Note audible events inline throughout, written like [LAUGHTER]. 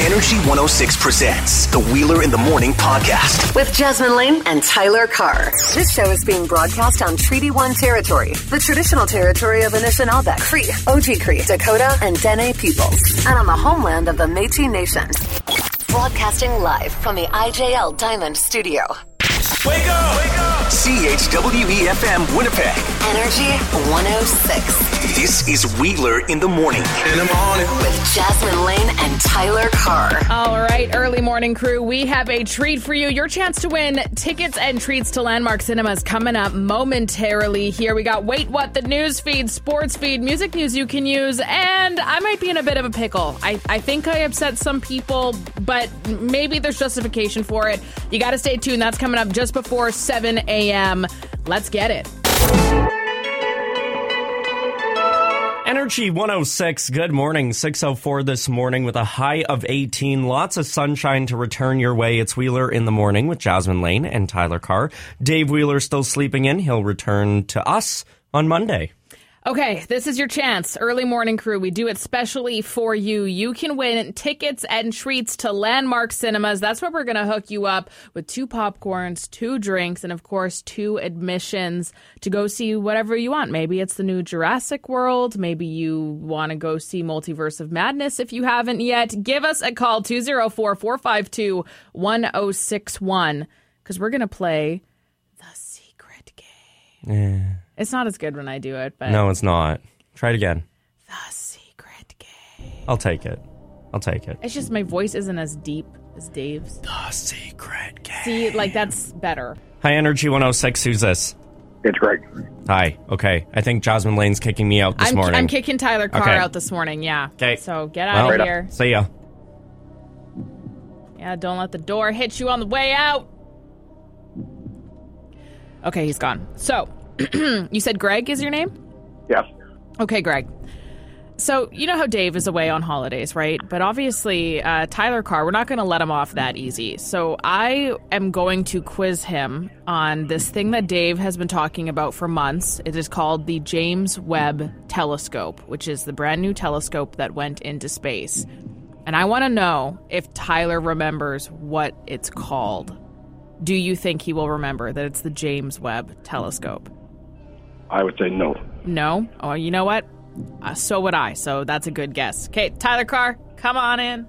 Energy 106 presents the Wheeler in the Morning podcast. with Jasmin Laine and Tyler Carr. This show is being broadcast on Treaty One territory, the traditional territory of Anishinaabe, Cree, Oji-Cree, Dakota, and Dene peoples, and on the homeland of the Métis Nation. Broadcasting live from the IJL Diamond Studio. Wake up! Wake up! CHWEFM Winnipeg. Energy 106 This is Wheeler in the Morning. In the morning. with Jasmin Laine and Tyler Carr. All right, early morning crew, we have a treat for you. Your chance to win tickets and treats to Landmark Cinemas coming up momentarily here. We got Wait What, the news feed, sports feed, music news you can use, and I might be in a bit of a pickle. I, I think I upset some people, but maybe there's justification for it. You got to stay tuned. That's coming up just before 7 a.m. Let's get it. Energy 106, good morning. 604 this morning with a high of 18. Lots of sunshine to return your way. It's Wheeler in the morning with Jasmin Laine and Tyler Carr. Dave Wheeler still sleeping in. He'll return to us on Monday. Okay, this is your chance. Early morning crew, we do it specially for you. You can win tickets and treats to Landmark Cinemas. That's where we're going to hook you up with two popcorns, two drinks, and of course, two admissions to go see whatever you want. Maybe it's the new Jurassic World. Maybe you want to go see Multiverse of Madness if you haven't yet. Give us a call 204 452 1061 because we're going to play the secret game. It's not as good when I do it, but No, it's not. Try it again. the secret game. I'll take it. I'll take it. It's just my voice isn't as deep as Dave's. The secret game. See, like that's better. Hi, Energy 106. Who's this? It's Greg. Hi. Okay. I think Jasmin Laine's kicking me out this I'm, morning. I'm kicking Tyler Carr Okay. out this morning. Yeah. 'Kay. So get well, out of here. See ya. Yeah. Don't let the door hit you on the way out. Okay, he's gone. So [CLEARS THROAT] you said Greg is your name? Yes. Okay, Greg. So you know how Dave is away on holidays, right? But obviously, uh, Tyler Carr, we're not going to let him off that easy. So I am going to quiz him on this thing that Dave has been talking about for months. It is called the James Webb Telescope, which is the brand new telescope that went into space. And I want to know if Tyler remembers what it's called. Do you think he will remember that it's the James Webb Telescope? I would say no. No? Oh, you know what? Uh, so would I. So that's a good guess. Okay, Tyler Carr, come on in.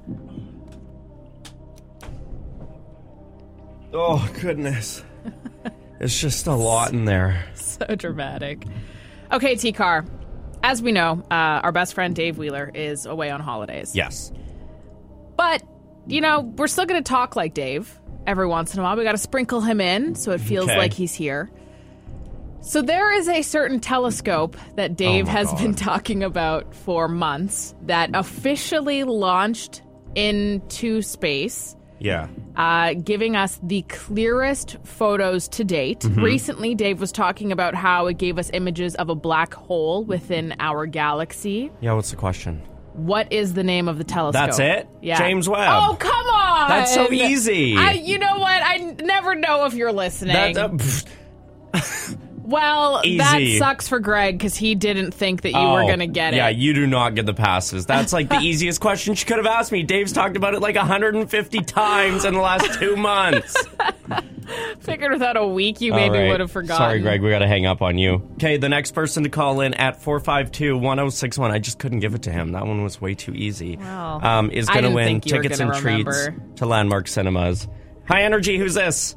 Oh, goodness. [LAUGHS] it's just a lot in there. So dramatic. Okay, T Carr. As we know, uh, our best friend Dave Wheeler is away on holidays. Yes. But, you know, we're still going to talk like Dave every once in a while. We got to sprinkle him in so it feels Okay. like he's here. So there is a certain telescope that Dave Oh has God. been talking about for months that officially launched into space. Yeah. uh, giving us the clearest photos to date. Mm-hmm. Recently, Dave was talking about how it gave us images of a black hole within our galaxy. Yeah, what's the question? What is the name of the telescope? That's it? Yeah. James Webb. Oh, come on! That's so easy. I, you know what? I n- never know if you're listening. That, uh, [LAUGHS] well, that sucks for Greg because he didn't think that you were oh, going to get Yeah, it. Yeah, you do not get the passes. That's like the [LAUGHS] easiest question she could have asked me. Dave's talked about it like 150 times in the last two [LAUGHS] months. Figured without a week, you All maybe right. would have forgotten. Sorry, Greg, we got to hang up on you. Okay, the next person to call in at 452 1061. I just couldn't give it to him. That one was way too easy. Well, um, is going to win were tickets and treats to Landmark Cinemas. High Energy. Who's this?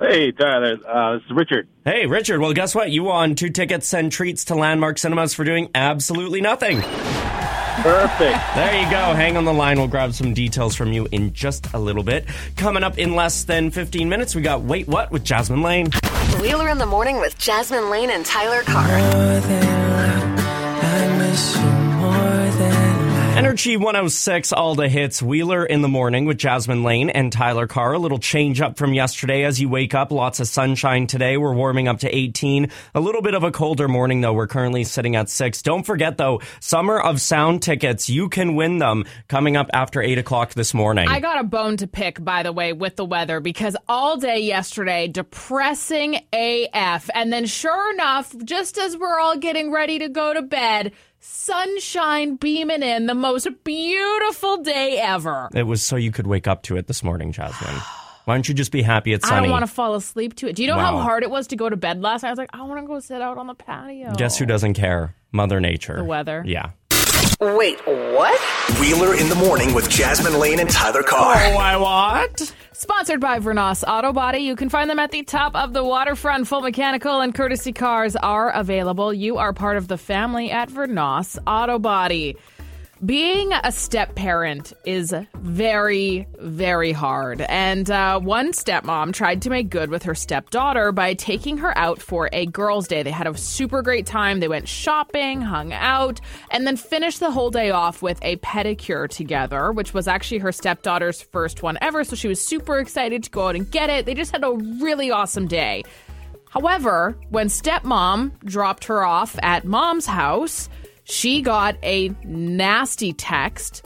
Hey, Tyler. Uh, this is Richard. Hey, Richard. Well, guess what? You won two tickets and treats to Landmark Cinemas for doing absolutely nothing. Perfect. [LAUGHS] There you go. Hang on the line. We'll grab some details from you in just a little bit. Coming up in less than 15 minutes, we got Wait What with Jasmin Laine. Wheeler in the morning with Jasmin Laine and Tyler Carr. Energy 106, all the hits. Wheeler in the morning with Jasmin Laine and Tyler Carr. A little change up from yesterday as you wake up. Lots of sunshine today. We're warming up to 18. A little bit of a colder morning though. We're currently sitting at 6. Don't forget though, Summer of Sound tickets. You can win them coming up after 8 o'clock this morning. I got a bone to pick, by the way, with the weather because all day yesterday, depressing AF. And then, sure enough, just as we're all getting ready to go to bed, sunshine beaming in, the most beautiful day ever. It was so you could wake up to it this morning, Jasmin. [SIGHS] Why don't you just be happy it's sunny? I don't want to fall asleep to it. Do you know how hard it was to go to bed last night? I was like, I want to go sit out on the patio. Guess who doesn't care? Mother Nature. The weather. Yeah. Wait, what? Wheeler in the morning with Jasmin Laine and Tyler Carr. Oh, I what? Sponsored by Vernos Auto Body. You can find them at the top of the waterfront. Full mechanical and courtesy cars are available. You are part of the family at Vernos Auto Body. Being a step parent is very, very hard. And uh, one stepmom tried to make good with her stepdaughter by taking her out for a girls' day. They had a super great time. They went shopping, hung out, and then finished the whole day off with a pedicure together, which was actually her stepdaughter's first one ever. So she was super excited to go out and get it. They just had a really awesome day. However, when stepmom dropped her off at mom's house, she got a nasty text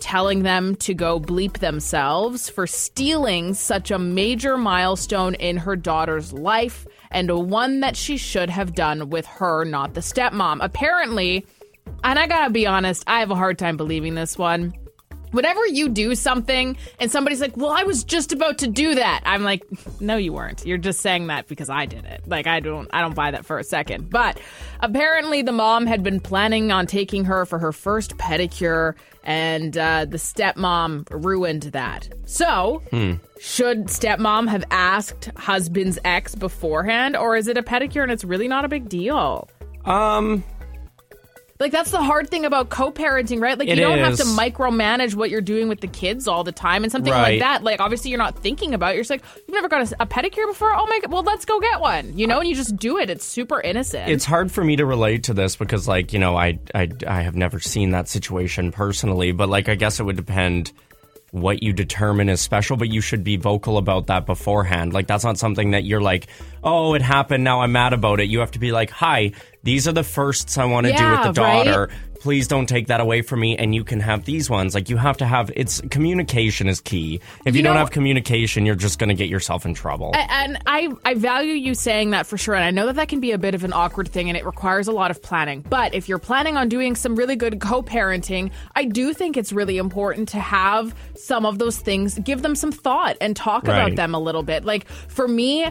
telling them to go bleep themselves for stealing such a major milestone in her daughter's life and one that she should have done with her, not the stepmom. Apparently, and I gotta be honest, I have a hard time believing this one. Whenever you do something and somebody's like, "Well, I was just about to do that," I'm like, "No, you weren't. You're just saying that because I did it." Like, I don't, I don't buy that for a second. But apparently, the mom had been planning on taking her for her first pedicure, and uh, the stepmom ruined that. So, should stepmom have asked husband's ex beforehand, or is it a pedicure and it's really not a big deal? Um, Like that's the hard thing about co-parenting, right? Like It you don't have to micromanage what you're doing with the kids all the time, and something Right. like that. Like obviously you're not thinking about. It. You're just like you've never got a, a pedicure before. Oh my god! Well, let's go get one. You know, and you just do it. It's super innocent. it's hard for me to relate to this because, like, you know, I, I, I have never seen that situation personally, but like, I guess it would depend what you determine is special, but you should be vocal about that beforehand. Like, that's not something that you're like, oh, it happened. Now I'm mad about it. You have to be like, hi, these are the firsts I want to do with the right? daughter. Please don't take that away from me, and you can have these ones. Like you have to have it's communication is key. If you, You don't have communication, you're just going to get yourself in trouble. And I, I value you saying that for sure. And I know that that can be a bit of an awkward thing and it requires a lot of planning. But if you're planning on doing some really good co parenting, I do think it's really important to have some of those things, give them some thought and talk about them a little bit. Like for me,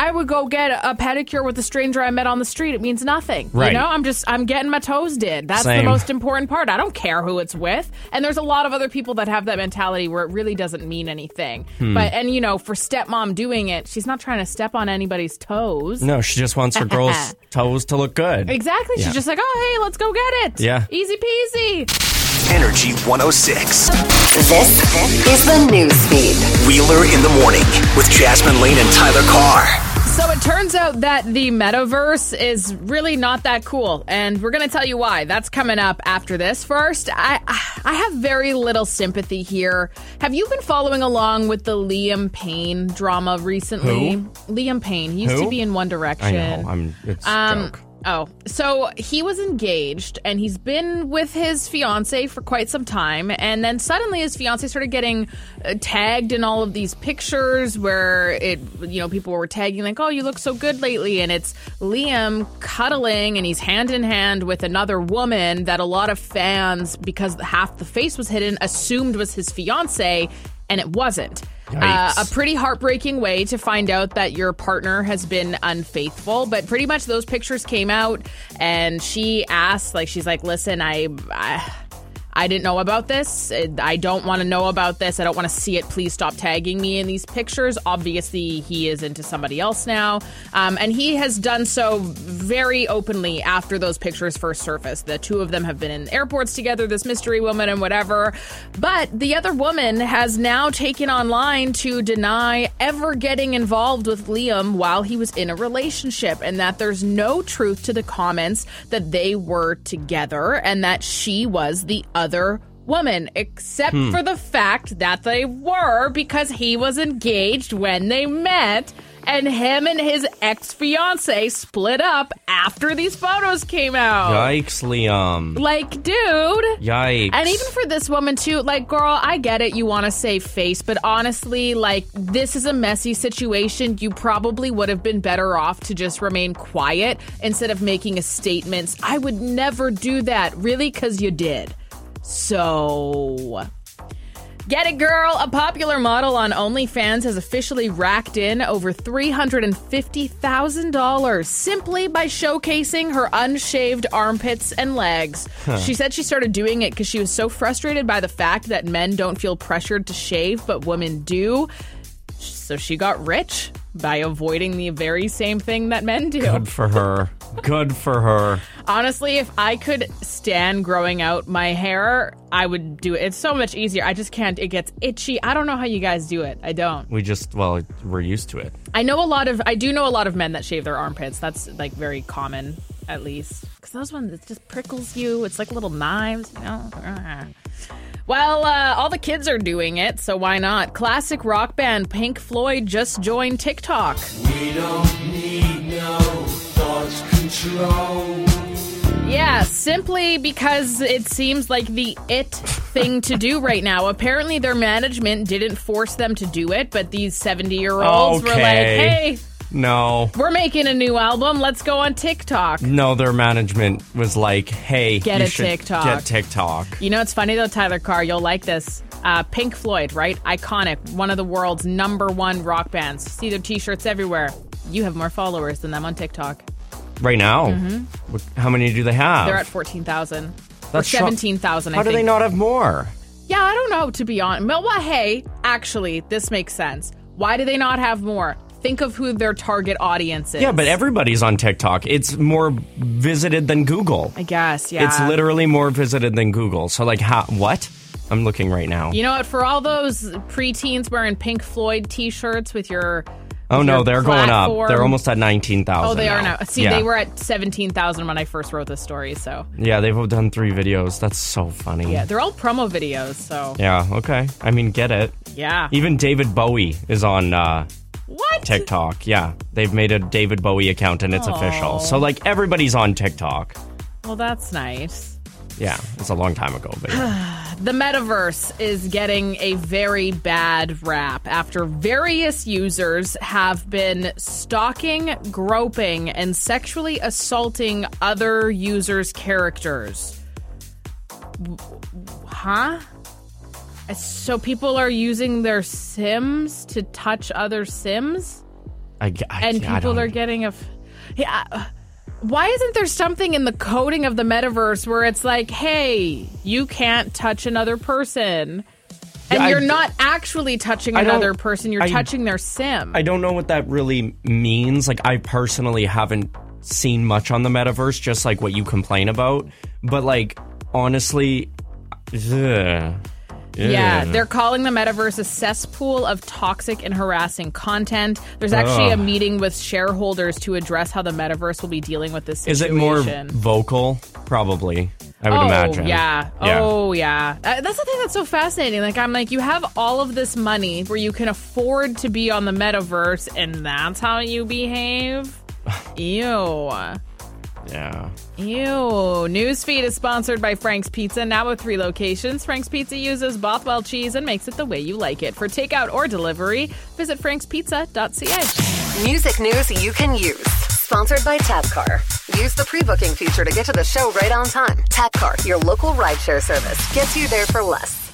I would go get a pedicure with a stranger I met on the street. It means nothing. Right. You know, I'm just, I'm getting my toes did. That's the most important part. I don't care who it's with. And there's a lot of other people that have that mentality where it really doesn't mean anything. Hmm. But, and you know, for stepmom doing it, she's not trying to step on anybody's toes. no, she just wants her girl's [LAUGHS] toes to look good. Exactly. Yeah. She's just like, oh, hey, let's go get it. Yeah. Easy peasy. Energy 106. This is the news feed. Wheeler in the morning with Jasmin Laine and Tyler Carr. So it turns out that the metaverse is really not that cool, and we're going to tell you why. That's coming up after this. First, I I have very little sympathy here. Have you been following along with the Liam Payne drama recently? Who? Liam Payne. He used Who? to be in One I Direction. know. I'm. It's Um, joke. Oh, so he was engaged and he's been with his fiance for quite some time. And then suddenly his fiance started getting uh, tagged in all of these pictures where it, you know, people were tagging like, oh, you look so good lately. And it's Liam cuddling and he's hand in hand with another woman that a lot of fans, because half the face was hidden, assumed was his fiance. And it wasn't. Uh, a pretty heartbreaking way to find out that your partner has been unfaithful. But pretty much those pictures came out, and she asked, like, she's like, "Listen, I." I I didn't know about this. I don't want to know about this. I don't want to see it. Please stop tagging me in these pictures. Obviously, he is into somebody else now. Um, and he has done so very openly after those pictures first surfaced. The two of them have been in airports together, this mystery woman and whatever. But the other woman has now taken online to deny ever getting involved with Liam while he was in a relationship and that there's no truth to the comments that they were together and that she was the other woman, except Hmm. for the fact that they were because he was engaged when they met. And him and his ex fiance split up after these photos came out. Yikes, Liam. Like, dude. Yikes. And even for this woman too, like, girl, I get it. You want to save face, but honestly, like, this is a messy situation. You probably would have been better off to just remain quiet instead of making a statement. I would never do that, really, because you did. So. Get it, girl! A popular model on OnlyFans has officially racked in over $350,000 simply by showcasing her unshaved armpits and legs. She said she started doing it because she was so frustrated by the fact that men don't feel pressured to shave, but women do. So she got rich by avoiding the very same thing that men do. Good for her. Good for her. Honestly, if I could stand growing out my hair, I would do it. It's so much easier. I just can't. It gets itchy. I don't know how you guys do it. I don't. We just, well, we're used to it. I know a lot of. I do know a lot of men that shave their armpits. That's like very common, at least. Because those ones, it just prickles you. It's like little knives, you know. Well, uh, all the kids are doing it, so why not? Classic rock band Pink Floyd just joined TikTok. We don't need no thoughts control. Yeah, simply because it seems like the it thing to do right now. Apparently, their management didn't force them to do it, but these 70 year olds were like, hey, No. we're making a new album. Let's go on TikTok. No, their management was like, hey, Get a TikTok. Get TikTok. You know, it's funny though, Tyler Carr, you'll like this. Uh, Pink Floyd, right? Iconic, one of the world's number one rock bands. See their t shirts everywhere. You have more followers than them on TikTok. Right now. What- How many do they have? Mm-hmm. They're at 14,000. Or That's sho- 17,000, I How do they not have more? Yeah, I don't know, to be honest. Well, well, hey, actually, this makes sense. Why do they not have more? Think of who their target audience is. Yeah, but everybody's on TikTok. It's more visited than Google. I guess, yeah. It's literally more visited than Google. So, like, how? What? I'm looking right now. You know what? For all those preteens wearing Pink Floyd t shirts with your. oh no, they're going up. They're almost at nineteen thousand. Oh, they are now. See, yeah. they were at 17,000 when I first wrote this story, so. Yeah, they've done three videos. That's so funny. Yeah, they're all promo videos, so. Yeah. Okay. I mean, get it. Yeah. Even David Bowie is on uh, What? TikTok. Yeah, they've made a David Bowie account and it's official. So like everybody's on TikTok. Well, that's nice. Yeah, it's a long time ago, but yeah. [SIGHS] The metaverse is getting a very bad rap after various users have been stalking, groping, and sexually assaulting other users' characters. Huh? So people are using their Sims to touch other Sims? I, I- and people don't- are getting a. F- yeah. Why isn't there something in the coding of the metaverse where it's like, hey, you can't touch another person? And Yeah, you're not actually touching I another person, you're I- touching their sim. I don't know what that really means. Like, I personally haven't seen much on the metaverse, just like what you complain about. But like, honestly, ugh. Yeah, Ugh. they're calling the metaverse a cesspool of toxic and harassing content. There's actually a meeting with shareholders to address how the metaverse will be dealing with this Is it more vocal? Probably. I would oh, imagine. Yeah. Yeah. Oh, yeah. Uh, that's the thing that's so fascinating. Like, I'm like, you have all of this money where you can afford to be on the metaverse, and that's how you behave? [LAUGHS] Ew. Yeah. Ew. Newsfeed is sponsored by Frank's Pizza, now with three locations. Frank's Pizza uses Bothwell cheese and makes it the way you like it. For takeout or delivery, visit frankspizza.ca. Music news you can use. Sponsored by Tapcar. Use the pre-booking feature to get to the show right on time. Tapcar, your local rideshare service, gets you there for less.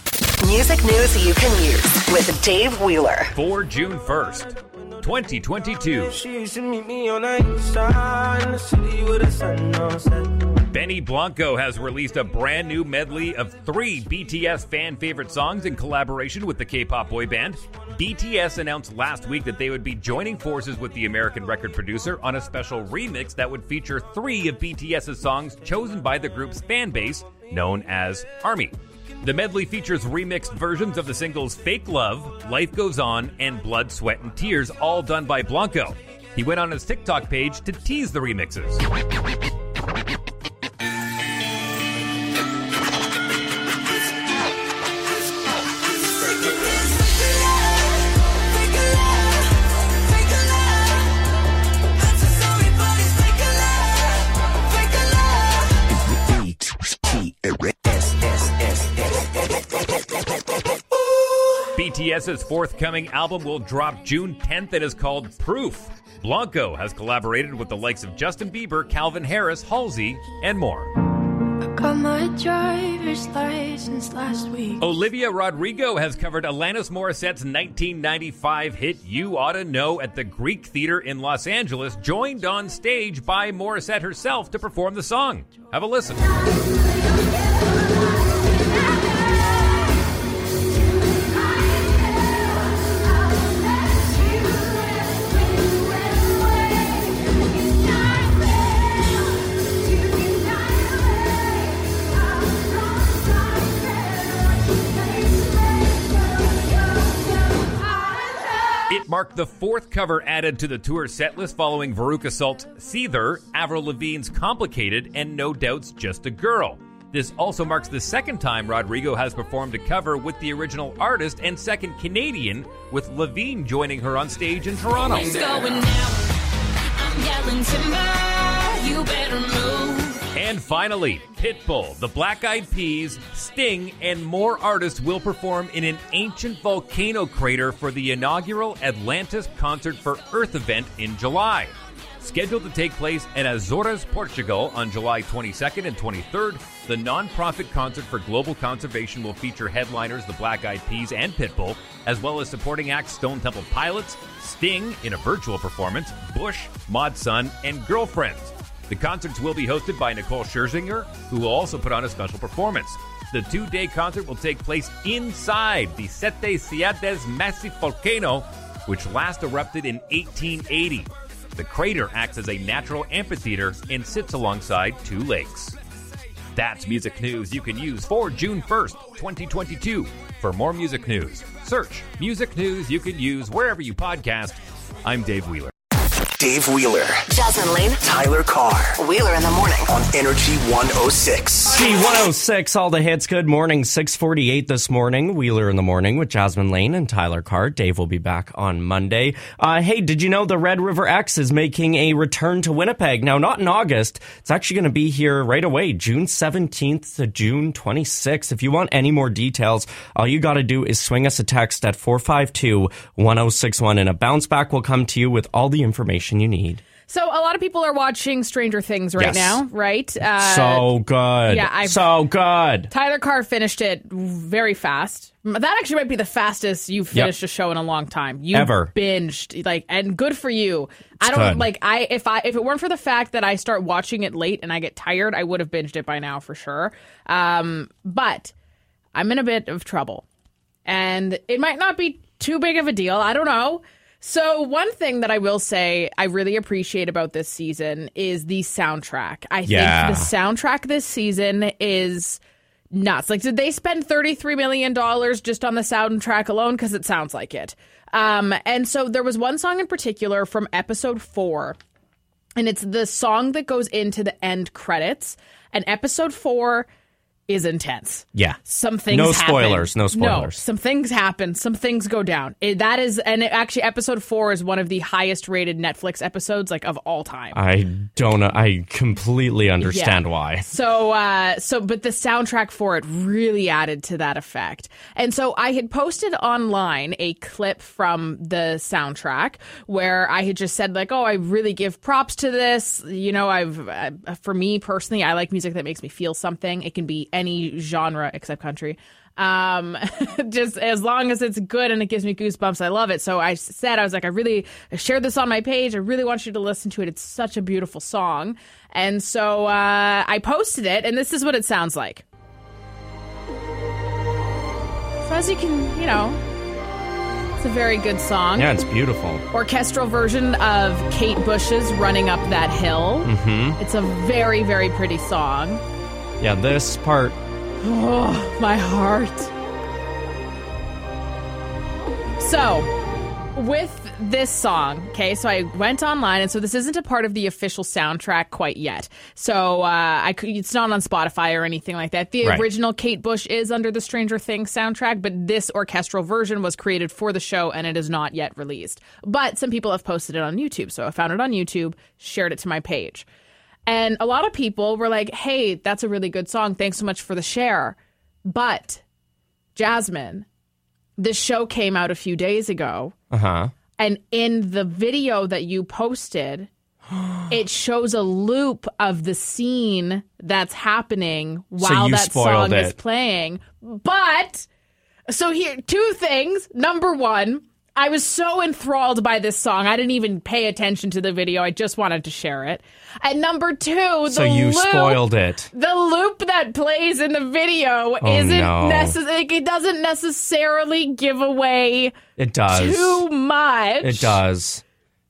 Music news you can use with Dave Wheeler. For June 1st, 2022. She used to meet me on the east side in the city with the sun on set. Benny Blanco has released a brand new medley of three BTS fan favorite songs in collaboration with the K pop boy band. BTS announced last week that they would be joining forces with the American record producer on a special remix that would feature three of BTS's songs chosen by the group's fan base, known as ARMY. The medley features remixed versions of the singles Fake Love, Life Goes On, and Blood, Sweat, and Tears, all done by Blanco. He went on his TikTok page to tease the remixes. BTS's forthcoming album will drop June 10th and is called Proof. Blanco has collaborated with the likes of Justin Bieber, Calvin Harris, Halsey, and more. Got my driver's license last week. Olivia Rodrigo has covered Alanis Morissette's 1995 hit You Oughta Know at the Greek Theater in Los Angeles, joined on stage by Morissette herself to perform the song. Have a listen. Marked the fourth cover added to the tour setlist following Veruca Salt's Seether, Avril Lavigne's Complicated, and No Doubt's Just a Girl. This also marks the second time Rodrigo has performed a cover with the original artist and second Canadian, with Lavigne joining her on stage in Toronto. And finally, Pitbull, the Black Eyed Peas, Sting, and more artists will perform in an ancient volcano crater for the inaugural Atlantis Concert for Earth event in July. Scheduled to take place in Azores, Portugal on July 22nd and 23rd, the non-profit concert for global conservation will feature headliners the Black Eyed Peas and Pitbull, as well as supporting acts Stone Temple Pilots, Sting in a virtual performance, Bush, Mod Sun, and Girlfriends. The concerts will be hosted by Nicole Scherzinger, who will also put on a special performance. The two day concert will take place inside the Sete Ciudades Massive Volcano, which last erupted in 1880. The crater acts as a natural amphitheater and sits alongside two lakes. That's music news you can use for June 1st, 2022. For more music news, search Music News You Can Use wherever you podcast. I'm Dave Wheeler. Dave Wheeler, Jasmin Laine, Tyler Carr Wheeler in the morning. on Energy 106. G106, all the hits. Good morning. 648 this morning. Wheeler in the morning with Jasmin Laine and Tyler Carr. Dave will be back on Monday. Uh, hey, did you know the Red River Ex is making a return to Winnipeg? Now, not in August. It's actually going to be here right away, June 17th to June 26th. If you want any more details, all you got to do is swing us a text at 452 1061 and a bounce back will come to you with all the information you need. So a lot of people are watching Stranger Things right Yes. now, right? Uh, so good. yeah, I've- so good. Tyler Carr finished it very fast. That actually might be the fastest you've Yep. finished a show in a long time. You Ever. binged like, and good for you. I don't good. like I if I if it weren't for the fact that I start watching it late and I get tired, I would have binged it by now for sure. Um, but I'm in a bit of trouble, and it might not be too big of a deal. I don't know. So one thing that I will say I really appreciate about this season is the soundtrack. I Yeah. think the soundtrack this season is nuts. Like, did they spend $33 million just on the soundtrack alone? Because it sounds like it. Um, and so there was one song in particular from episode four, and it's the song that goes into the end credits. And episode four is intense. Yeah. Some things No spoilers, no No, spoilers. some things happen. Some things go down. It, that is, and it, actually, episode four is one of the highest rated Netflix episodes like of all time. I don't. I completely understand Yeah. why. So, uh, so, but the soundtrack for it really added to that effect. And so I had posted online a clip from the soundtrack where I had just said like, oh, I really give props to this. You know, I've, uh, for me personally, I like music that makes me feel something. It can be any genre except country. Um, [LAUGHS] just as long as it's good and it gives me goosebumps, I love it. So I said, I was like, I really I shared this on my page. I really want you to listen to it. It's such a beautiful song. And so uh, I posted it, and this is what it sounds like. So as you can, you know, it's a very good song. Yeah, it's beautiful. Orchestral version of Kate Bush's "Running Up That Hill." hmm It's a very, very pretty song. Yeah, this part. Oh, my heart. So, with this song, okay, so I went online, and so this isn't a part of the official soundtrack quite yet. So uh, I could, it's not on Spotify or anything like that. The Right. original Kate Bush is under the Stranger Things soundtrack, but this orchestral version was created for the show, and it is not yet released. But some people have posted it on YouTube, so I found it on YouTube, shared it to my page. And a lot of people were like, hey, that's a really good song. Thanks so much for the share. But, Jasmin, this show came out a few days ago, Uh huh. and in the video that you posted, [GASPS] it shows a loop of the scene that's happening while you that song is playing. But so here, two things. Number one, I was so enthralled by this song, I didn't even pay attention to the video. I just wanted to share it. And number two, the So you loop, spoiled it. the loop that plays in the video oh, isn't no. necessary. It doesn't necessarily give away It does. too much. It does.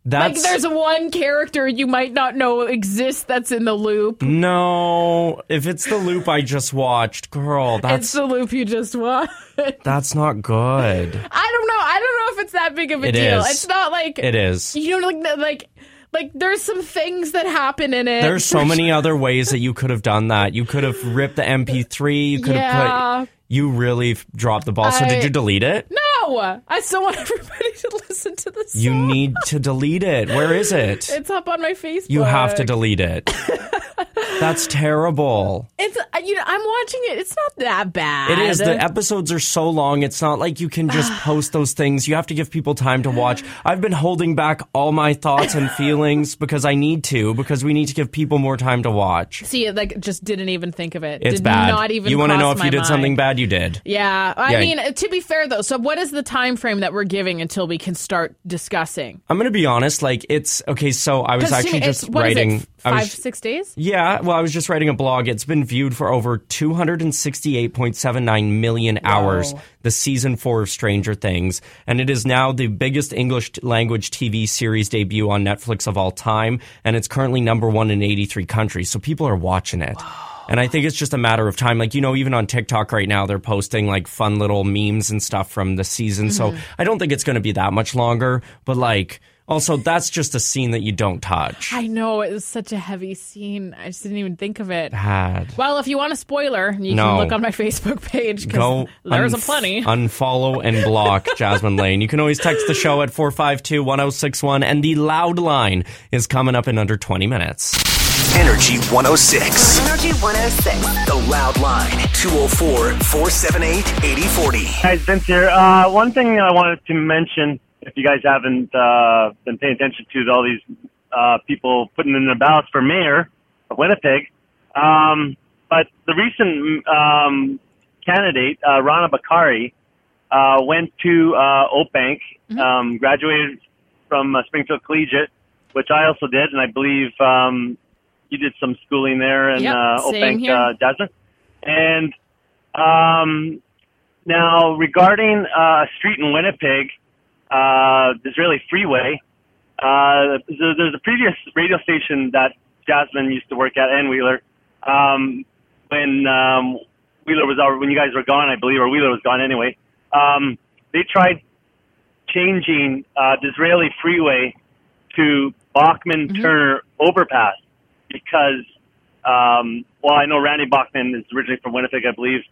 That's Like there's one character you might not know exists that's in the loop. no. If it's the loop I just watched, girl, It's that's the loop you just watched. that's not good. I don't know. I don't know if it's that big of a It deal. is. It's not like It is. you know, like like like there's some things that happen in it. There's so many other ways that you could have done that. You could have ripped the MP3. You could Yeah. have put. You really dropped the ball. So did you delete it? No, I still want [LAUGHS] everybody to listen to song. You need to delete it. Where is it? It's up on my Facebook. You have to delete it. [LAUGHS] That's terrible. It's uh, you know I'm watching it. It's not that bad. It is. The episodes are so long. It's not like you can just [SIGHS] post those things. You have to give people time to watch. I've been holding back all my thoughts and [SIGHS] feelings because I need to, because we need to give people more time to watch. See, like just didn't even think of it. It's did bad. Not even. you want to know if you did something bad, you did. Yeah, I Yeah. mean, to be fair though, so what is the time frame that we're giving until we can start discussing? I'm going to be honest. Like, it's okay. So I was actually me, just is it, writing. five, was, six days. Yeah, well, I was just writing a blog. It's been viewed for over 268.79 million hours, the season four of Stranger Things. And it is now the biggest English language TV series debut on Netflix of all time. And it's currently number one in 83 countries. So people are watching it. And I think it's just a matter of time. Like, you know, even on TikTok right now, they're posting like fun little memes and stuff from the season. So mm-hmm. I don't think it's going to be that much longer. But like, also, that's just a scene that you don't touch. I know it was such a heavy scene. I just didn't even think of it. Bad. Well, if you want a spoiler, you No. can look on my [LAUGHS] Facebook page Go because there's a unf- plenty. Unfollow and block [LAUGHS] Jasmin Laine. You can always text the show at 452 1061, and the loud line is coming up in under 20 minutes. Energy 106. Energy 106. The Loud Line. 204 478 8040. Guys, Vince here. Uh, one thing I wanted to mention, if you guys haven't uh, been paying attention to all these uh, people putting in their ballots for mayor of Winnipeg, um, but the recent um, candidate, uh, Rana Bokhari, uh, went to uh, Oakbank, um, graduated from uh, Springfield Collegiate, which I also did, and I believe um, you did some schooling there in Yep, uh, Oakbank, here. uh, Jasmin. And um, now, regarding uh, a street in Winnipeg, uh, Disraeli Freeway, uh, there's a previous radio station that Jasmin used to work at, and Wheeler, um, when um, Wheeler was out, when you guys were gone, I believe, or Wheeler was gone anyway. Um, they tried changing uh, Disraeli Freeway to Bachman Turner overpass because, um, well, I know Randy Bachman is originally from Winnipeg, I believe,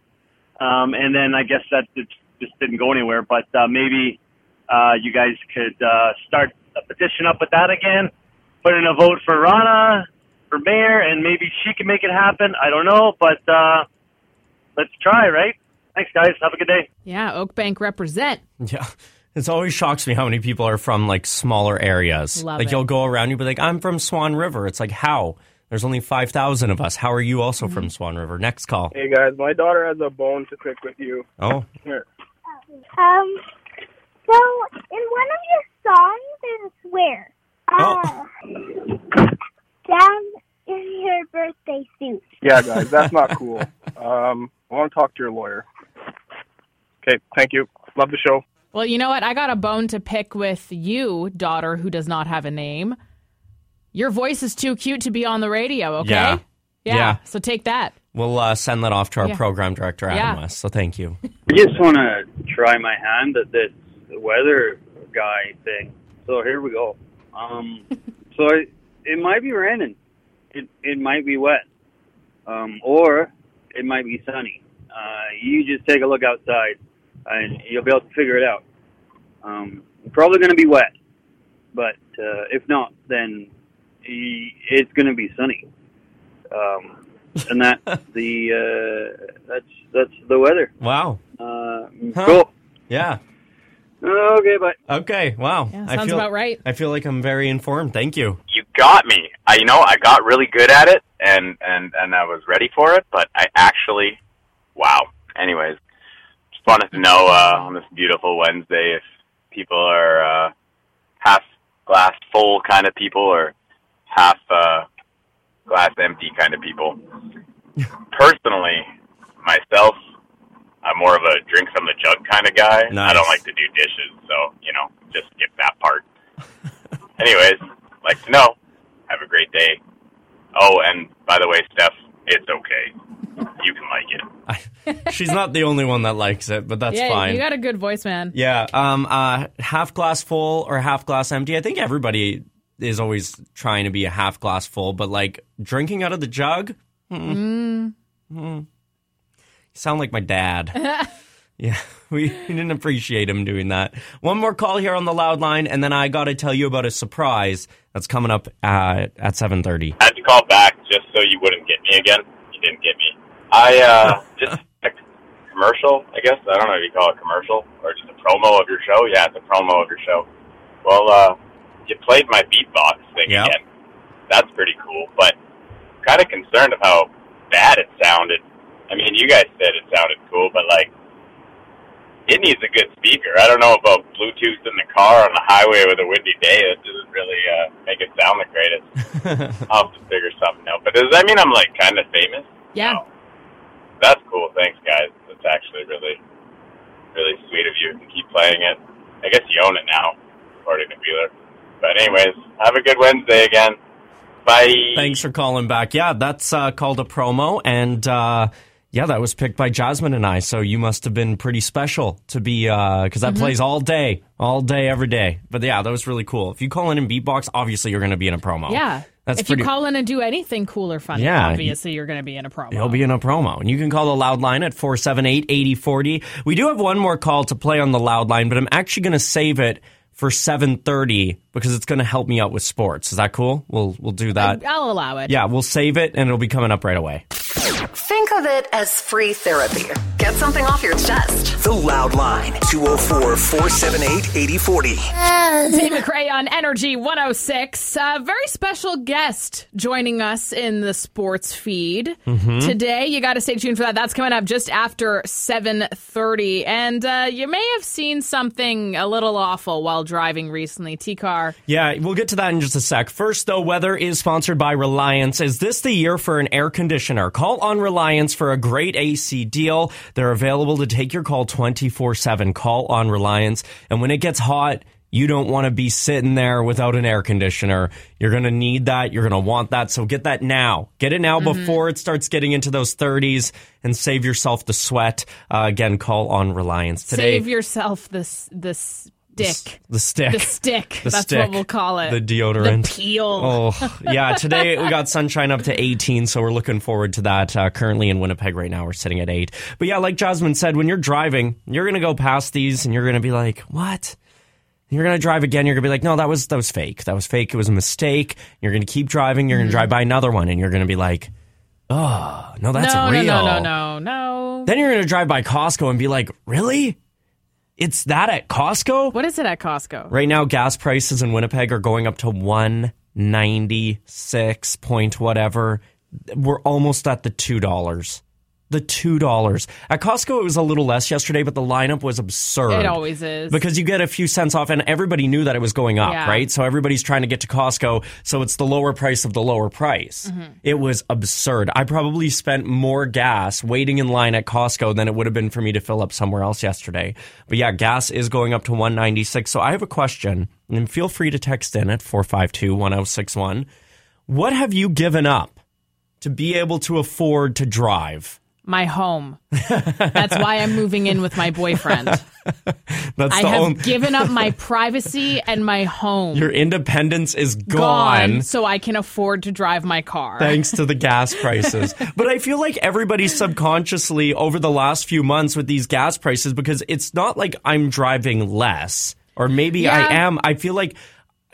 um, and then I guess that it just didn't go anywhere. But uh, maybe uh, you guys could uh, start a petition up with that again, put in a vote for Rana for mayor, and maybe she can make it happen. I don't know, but uh, let's try, right? Thanks, guys. Have a good day. yeah, Oakbank represent. Yeah. It always shocks me how many people are from like smaller areas. Love like it. you'll go around, you'll be like, I'm from Swan River. It's like, how? There's only 5,000 of us. How are you also Mm-hmm. from Swan River? Next call. Hey guys, my daughter has a bone to pick with you. Oh, Here. Um, so in one of your songs, there's a swear. Oh. Uh, down in your birthday suit. Yeah, guys, that's not cool. Um, I want to talk to your lawyer. Okay, thank you. Love the show. Well, you know what? I got a bone to pick with you, daughter who does not have a name. Your voice is too cute to be on the radio, okay? Yeah. Yeah. So take that. we'll uh, send that off to our Yeah. program director, Adam Yeah. West. So thank you. I just want to try my hand at this weather guy thing. So here we go. Um, so it, it might be raining. It it might be wet, um, or it might be sunny. Uh, you just take a look outside, and you'll be able to figure it out. Um, probably going to be wet, but uh, if not, then it's going to be sunny. Um, and that [LAUGHS] the uh, that's that's the weather. Wow. Uh, Huh. Cool. Yeah. Okay, bye. Okay. Wow. Yeah, I sounds feel, about right. I feel like I'm very informed. Thank you. you got me. I you know I got really good at it and and and I was ready for it, but I actually wow. Anyways, just wanted to know uh, on this beautiful Wednesday if people are uh, half glass full kind of people or half uh, glass empty kind of people. [LAUGHS] Personally, myself, I'm more of a drinks from the jug kind of guy. Nice. I don't like to do dishes, so you know, just skip that part. [LAUGHS] Anyways, like to know. Have a great day. Oh, and by the way, Steph, it's okay. You can like it. [LAUGHS] She's not the only one that likes it, but that's yeah, fine. you got a good voice, man. Yeah. Um. Uh. Half glass full or half glass empty. I think everybody is always trying to be a half glass full, but like drinking out of the jug. Mm. Mm. You sound like my dad. [LAUGHS] yeah, [LAUGHS] we didn't appreciate him doing that. One more call here on the loud line, and then I got to tell you about a surprise that's coming up uh, at seven thirty. I had to call back just so you wouldn't get me again. You didn't get me. I uh [LAUGHS] just a commercial, I guess. I don't know if you call it commercial or just a promo of your show. Yeah, it's a promo of your show. Well, uh you played my beatbox thing Yep. again. That's pretty cool, but kind of concerned of how bad it sounded. I mean, you guys said it sounded cool, but like it needs a good speaker. I don't know about Bluetooth in the car on the highway with a windy day. It doesn't really uh, make it sound the greatest. [LAUGHS] I'll have to figure something out. But does that mean I'm like kind of famous? Yeah. That's cool. Thanks, guys. That's actually really, really sweet of you to keep playing it. I guess you own it now, according to Wheeler. But anyways, have a good Wednesday again. Bye. Thanks for calling back. Yeah, that's uh, called a promo, and uh, yeah, that was picked by Jasmin and I. So you must have been pretty special to be because that Mhm. plays all day, all day, every day. But yeah, that was really cool. If you call in in beatbox, obviously you're going to be in a promo. Yeah. that's if pretty. you call in and do anything cool or funny, Yeah. obviously you're going to be in a promo. You'll be in a promo. And you can call the loud line at 478 8040. We do have one more call to play on the loud line, but I'm actually going to save it for 730 because it's going to help me out with sports. Is that cool? We'll we'll do that. I'll allow it. yeah, we'll save it and it'll be coming up right away. Think of it as free therapy. Get something off your chest. The Loud Line, 204 478 8040. Dave McRae on Energy 106. A very special guest joining us in the sports feed Mhm. today. You got to stay tuned for that. That's coming up just after 7:30. And uh, you may have seen something a little awful while driving recently. T-Car. Yeah, we'll get to that in just a sec. First, though, weather is sponsored by Reliance. Is this the year for an air conditioner? Call on Reliance for a great AC deal. They're available to take your call 24 7. Call on Reliance. And when it gets hot, you don't want to be sitting there without an air conditioner. You're going to need that. You're going to want that. So get that now. Get it now Mhm. before it starts getting into those 30s and save yourself the sweat. Uh, again, call on Reliance today. Save yourself this this stick. The stick. The stick. The That's stick. what we'll call it. The deodorant. The peel. Oh, yeah. Today we got sunshine up to 18, so we're looking forward to that. Uh, currently in Winnipeg right now, we're sitting at 8. But yeah, like Jasmin said, when you're driving, you're going to go past these and you're going to be like, what? You're going to drive again. You're going to be like, no, that was, that was fake. That was fake. It was a mistake. You're going to keep driving. You're going to drive by another one and you're going to be like, oh, no, that's no, real. no, no, no, no, no. Then you're going to drive by Costco and be like, really? It's that at Costco? What is it at Costco? Right now, gas prices in Winnipeg are going up to one ninety six point whatever. We're almost at the two dollars. The two dollars at Costco. It was a little less yesterday, but the lineup was absurd. It always is. because you get a few cents off, and everybody knew that it was going up, Yeah. right? So everybody's trying to get to Costco, so it's the lower price of the lower price. Mm-hmm. It was absurd. I probably spent more gas waiting in line at Costco than it would have been for me to fill up somewhere else yesterday. But yeah, gas is going up to 196. So I have a question, and feel free to text in at 452-1061. What have you given up to be able to afford to drive? My home. That's why I'm moving in with my boyfriend. [LAUGHS] That's I have only given up my [LAUGHS] privacy and my home. your independence is gone. so I can afford to drive my car. thanks to the gas [LAUGHS] prices. but I feel like everybody subconsciously over the last few months with these gas prices because it's not like I'm driving less or maybe Yeah. I am. I feel like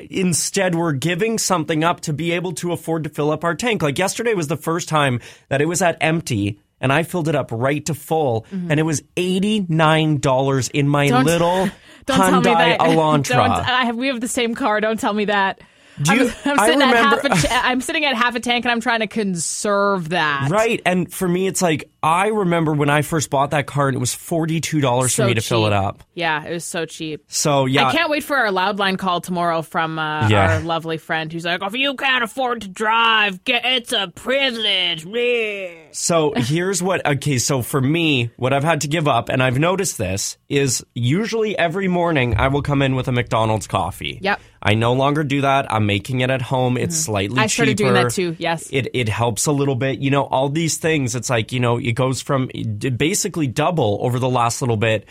instead we're giving something up to be able to afford to fill up our tank. Like yesterday was the first time that it was at empty and I filled it up right to full, and it was eighty nine dollars in my Mm-hmm. Don't- little [LAUGHS] Don't tell me Hyundai that. [LAUGHS] Elantra. I have, we have the same car. Don't tell me that. Do you- I'm, [LAUGHS] I'm I sitting at half remember- a I'm sitting at half a tank and I'm trying to conserve that. Right. And for me, it's like, I remember when I first bought that car and it was $42 So for me to fill it up. Yeah, it was so cheap. So, yeah. I can't wait for our loud line call tomorrow from uh, Yeah. our lovely friend who's like, if you can't afford to drive, get, it's a privilege. [LAUGHS] So here's what, okay, so for me, what I've had to give up, and I've noticed this, is usually every morning I will come in with a McDonald's coffee. Yep. I no longer do that. I'm making it at home. It's slightly cheaper. I started cheaper. doing that too, yes. It, it helps a little bit. You know, all these things, it's like, you know, it goes from basically double over the last little bit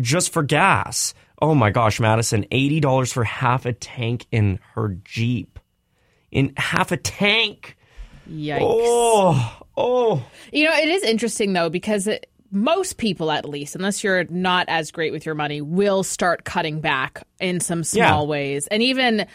just for gas. Oh my gosh, Madison, $80 for half a tank in her Jeep. In half a tank. Yikes. Oh, oh. You know, it is interesting though because it, most people, at least, unless you're not as great with your money, will start cutting back in some small Yeah. ways. And even,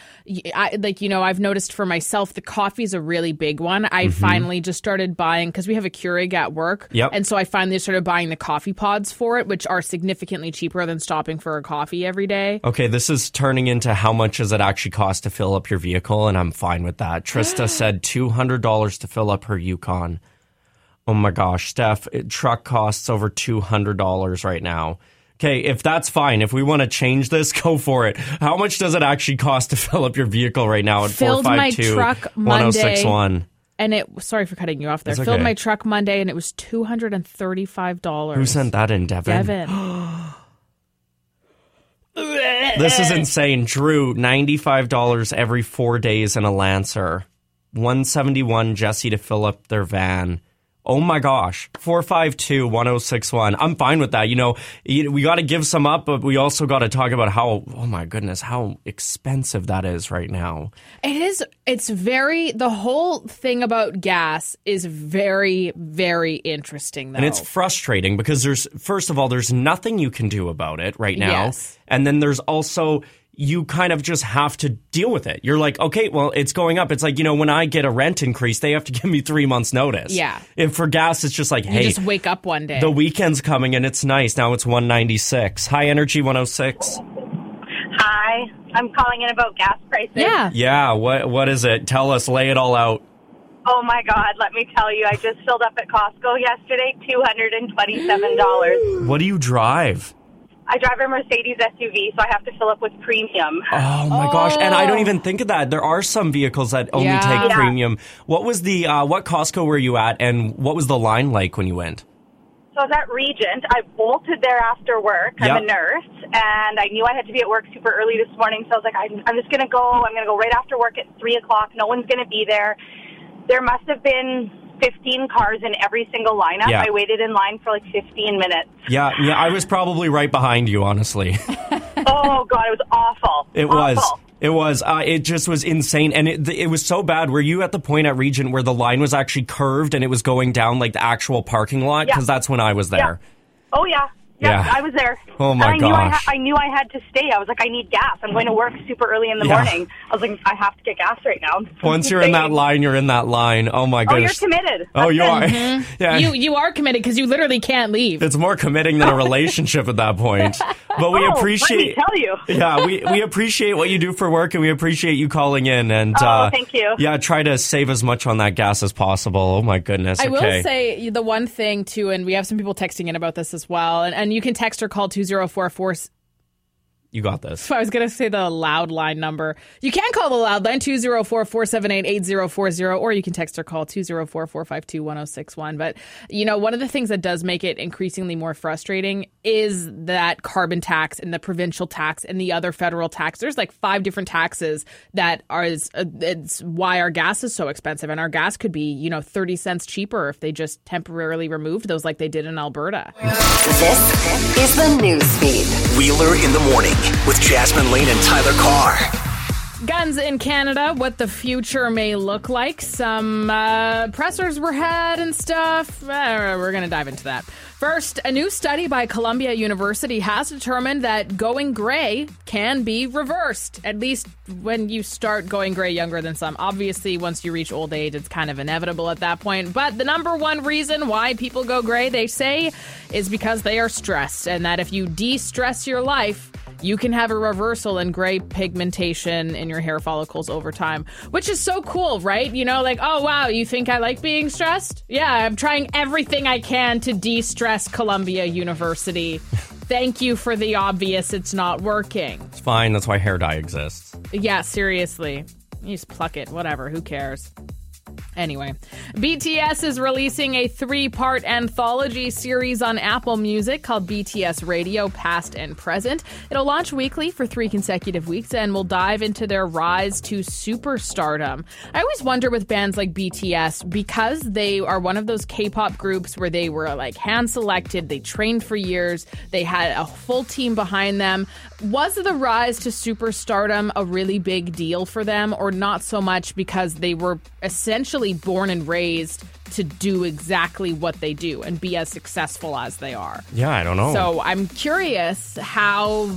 I, like you know, I've noticed for myself, the coffee's a really big one. I mm-hmm. finally just started buying because we have a Keurig at work, Yep. and so I finally started buying the coffee pods for it, which are significantly cheaper than stopping for a coffee every day. Okay, this is turning into how much does it actually cost to fill up your vehicle, and I'm fine with that. Trista [GASPS] said two hundred dollars to fill up her Yukon. Oh my gosh, Steph, it, truck costs over two hundred dollars right now. Okay, if that's fine, if we want to change this, [LAUGHS] go for it. How much does it actually cost to [LAUGHS] fill up your vehicle right now at Filled my five truck one oh six one? And it, sorry for cutting you off there. It's Filled okay. my truck Monday, and it was two hundred and thirty-five dollars. Who sent that in, Devin? Devin. [GASPS] This is insane. Drew, $95 every four days in a Lancer. 171 Jesse to fill up their van. Oh my gosh. 452 1061. I'm fine with that. You know, we got to give some up, but we also got to talk about how, oh my goodness, how expensive that is right now. It is. It's very. The whole thing about gas is very, very interesting, though. And it's frustrating because there's, first of all, there's nothing you can do about it right now. Yes. And then there's also, you kind of just have to deal with it. You're like, okay, well, it's going up. It's like, you know, when I get a rent increase, they have to [LAUGHS] give me three months notice. Yeah. If for gas, it's just like, you hey, just wake up one day. the weekend's coming and it's nice. Now it's 196. High energy 106. Hi, I'm calling in about gas prices. yeah. Yeah. What, what is it? Tell us, lay it all out. Oh my God, let me tell you, I just filled up at Costco yesterday, $227. What do you drive? I drive a Mercedes SUV, so I have to fill up with premium. Oh my gosh! And I don't even think of that. There are some vehicles that only Yeah. take Yeah. premium. What was the uh, what Costco were you at, and what was the line like when you went? So I was at Regent. I bolted there after work. I'm a nurse, and I knew I had to be at work super early this morning. So I was like, I'm, I'm just going to go. I'm going to go right after work at 3 o'clock. No one's going to be there. There must have been 15 cars in every single lineup. Yeah. I waited in line for like 15 minutes. Yeah, yeah, I was probably right behind you. Honestly, [LAUGHS] oh, God, it was awful. it Awful. was. It was. Uh, it just was insane, and it it was so bad. Were you at the point at Regent where the line was actually curved and it was going down like the actual parking lot? Yeah. Because that's when I was there. Oh yeah. Yeah, Yeah. I was there. Oh, my and I Knew I, ha- I knew I had to stay. I was like, I need gas. I'm going to work super early in the Yeah. morning. I was like, I have to get gas right now. [LAUGHS] Once you're in that line, you're in that line. Oh my Oh, you're goodness. committed. Oh, That's you it. are. Mm-hmm. [LAUGHS] yeah. You you are committed because you literally can't leave. it's more committing than a relationship at that point. [LAUGHS] But we Oh, appreciate. Let me tell you. yeah, we, we appreciate what you do for work and we appreciate you calling in and Oh, uh, thank you. Yeah, try to save as much on that gas as possible. Oh my goodness. I okay. will say the one thing too, and we have some people texting in about this as well, and, and you can text or call two zero four four. you got this. [LAUGHS] I was going to say the loud line number. You can call the loud line 204 478 8040, or you can text or call 204 452 1061. But, you know, one of the things that does make it increasingly more frustrating is that carbon tax and the provincial tax and the other federal tax. There's like five different taxes that are, is, uh, it's why our gas is so expensive. And our gas could be, you know, 30 cents cheaper if they just temporarily removed those like they did in Alberta. This is the news feed. Wheeler in the morning with Jasmin Laine and Tyler Carr. Guns in Canada, what the future may look like. Some uh, pressers were had and stuff. Uh, we're going to dive into that. First, a new study by Columbia University has determined that going gray can be reversed, at least when you start going gray younger than some. Obviously, once you reach old age, it's kind of inevitable at that point. But the number one reason why people go gray, they say, is because they are stressed, and that if you de stress your life, you can have a reversal in gray pigmentation in your hair follicles over time, which is so cool, right? You know, like, oh, wow, you think I like being stressed? Yeah, I'm trying everything I can to de stress Columbia University. Thank you for the obvious, it's not working. It's fine. That's why hair dye exists. Yeah, seriously. You just pluck it, whatever, who cares? Anyway, BTS is releasing a three part anthology series on Apple Music called BTS Radio Past and Present. It'll launch weekly for three consecutive weeks and will dive into their rise to superstardom. I always wonder with bands like BTS, because they are one of those K pop groups where they were like hand selected, they trained for years, they had a full team behind them. Was the rise to superstardom a really big deal for them, or not so much because they were essentially born and raised to do exactly what they do and be as successful as they are? Yeah, I don't know. So I'm curious how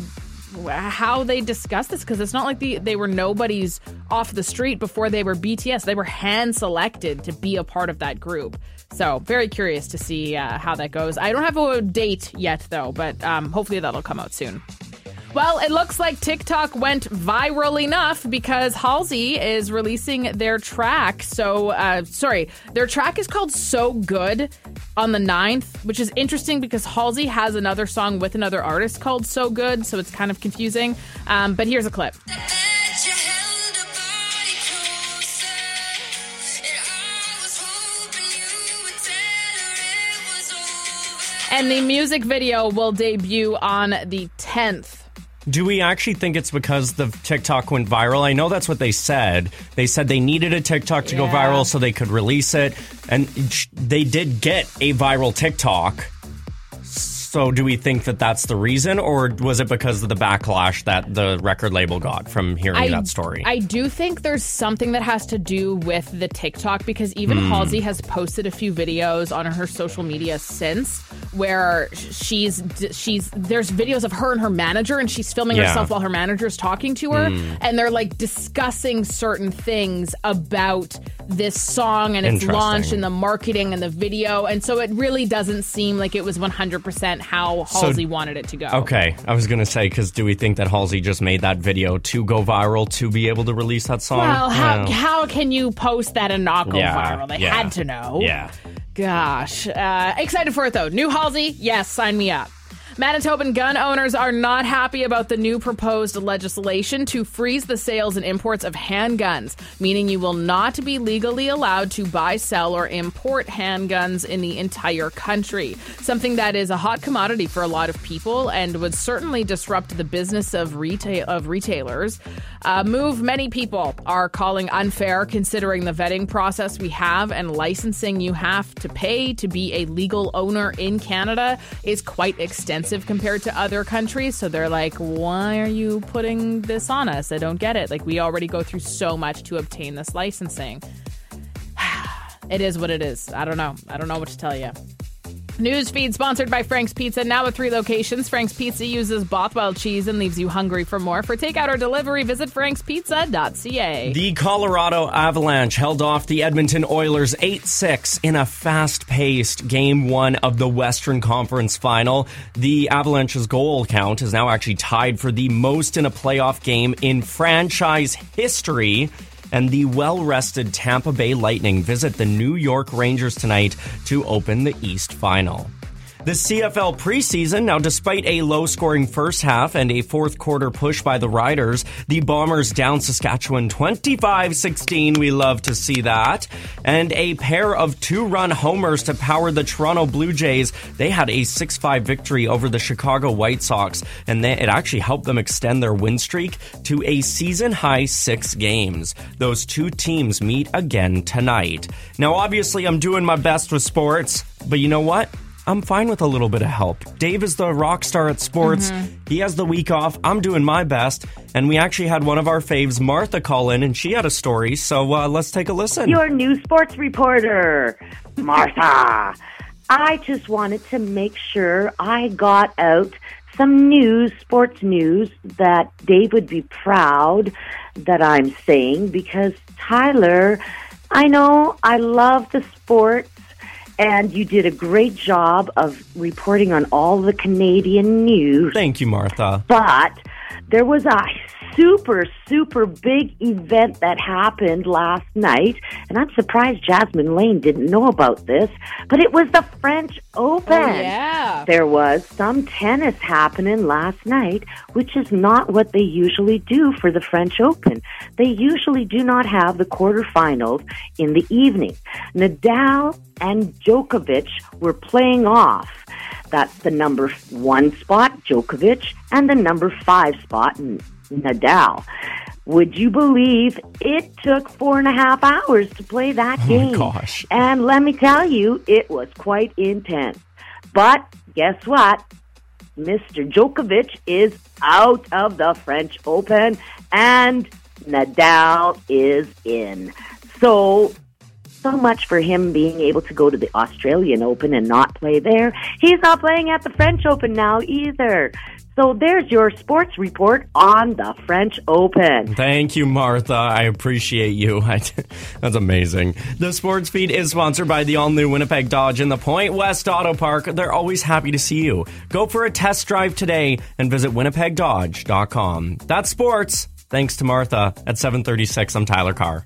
how they discuss this because it's not like the, they were nobody's off the street before they were BTS. They were hand selected to be a part of that group. So very curious to see uh, how that goes. I don't have a date yet though, but um, hopefully that'll come out soon. Well, it looks like TikTok went viral enough because Halsey is releasing their track. So, uh, sorry, their track is called So Good on the 9th, which is interesting because Halsey has another song with another artist called So Good. So it's kind of confusing. Um, but here's a clip. And the music video will debut on the 10th. Do we actually think it's because the TikTok went viral? I know that's what they said. They said they needed a TikTok to go viral so they could release it. And they did get a viral TikTok. So do we think that that's the reason? Or was it because of the backlash that the record label got from hearing that story? I do think there's something that has to do with the TikTok because even Hmm. Halsey has posted a few videos on her social media since where she's she's there's videos of her and her manager and she's filming Yeah. herself while her manager's talking to her Hmm. and they're like discussing certain things about this song and its launch and the marketing and the video and so it really doesn't seem like it was 100% how So- Halsey wanted it to go. Okay, I was gonna say because do we think that Halsey just made that video to go viral to be able to release that song? Well, how, how can you post that and not go Yeah, viral? They yeah. had to know. Yeah. Gosh. Uh, excited for it though. New Halsey? Yes, sign me up. Manitoban gun owners are not happy about the new proposed legislation to freeze the sales and imports of handguns, meaning you will not be legally allowed to buy, sell, or import handguns in the entire country. Something that is a hot commodity for a lot of people and would certainly disrupt the business of retail of retailers. A move many people are calling unfair, considering the vetting process we have and licensing you have to pay to be a legal owner in Canada is quite extensive compared to other countries. So they're like, why are you putting this on us? I don't get it. Like, we already go through so much to obtain this licensing. [SIGHS] It is what it is. I don't know. I don't know what to tell you. Newsfeed sponsored by Frank's Pizza. Now with three locations, Frank's Pizza uses Bothwell cheese and leaves you hungry for more. For takeout or delivery, visit frankspizza.ca. The Colorado Avalanche held off the Edmonton Oilers 8 6 in a fast paced game one of the Western Conference final. The Avalanche's goal count is now actually tied for the most in a playoff game in franchise history. And the well rested Tampa Bay Lightning visit the New York Rangers tonight to open the East Final. The CFL preseason, now despite a low scoring first half and a fourth quarter push by the Riders, the Bombers down Saskatchewan 25 16. We love to see that. And a pair of two run homers to power the Toronto Blue Jays. They had a 6 5 victory over the Chicago White Sox, and they, it actually helped them extend their win streak to a season high six games. Those two teams meet again tonight. Now, obviously, I'm doing my best with sports, but you know what? I'm fine with a little bit of help. Dave is the rock star at sports. He has the week off. I'm doing my best. And we actually had one of our faves, Martha, call in, and she had a story. So uh, let's take a listen. Your new sports reporter, Martha. [LAUGHS] I just wanted to make sure I got out some news, sports news, that Dave would be proud that I'm saying because Tyler, I know I love the sports and you did a great job of reporting on all the Canadian news. Thank you, Martha. But there was a super, super big event that happened last night, and I'm surprised Jasmin Laine didn't know about this, but it was the French Open. Oh, yeah. There was some tennis happening last night, which is not what they usually do for the French Open. They usually do not have the quarterfinals in the evening. Nadal and Djokovic were playing off. That's the number one spot, Djokovic, and the number five spot, Nadal. Would you believe it took four and a half hours to play that Oh my game? gosh. And let me tell you, it was quite intense. But guess what? Mr. Djokovic is out of the French Open and Nadal is in. So, so much for him being able to go to the Australian Open and not play there. He's not playing at the French Open now either. So there's your sports report on the French Open. Thank you, Martha. I appreciate you. [LAUGHS] That's amazing. The sports feed is sponsored by the all new Winnipeg Dodge and the Point West Auto Park. They're always happy to see you. Go for a test drive today and visit winnipegdodge.com. That's sports. Thanks to Martha at 736. I'm Tyler Carr.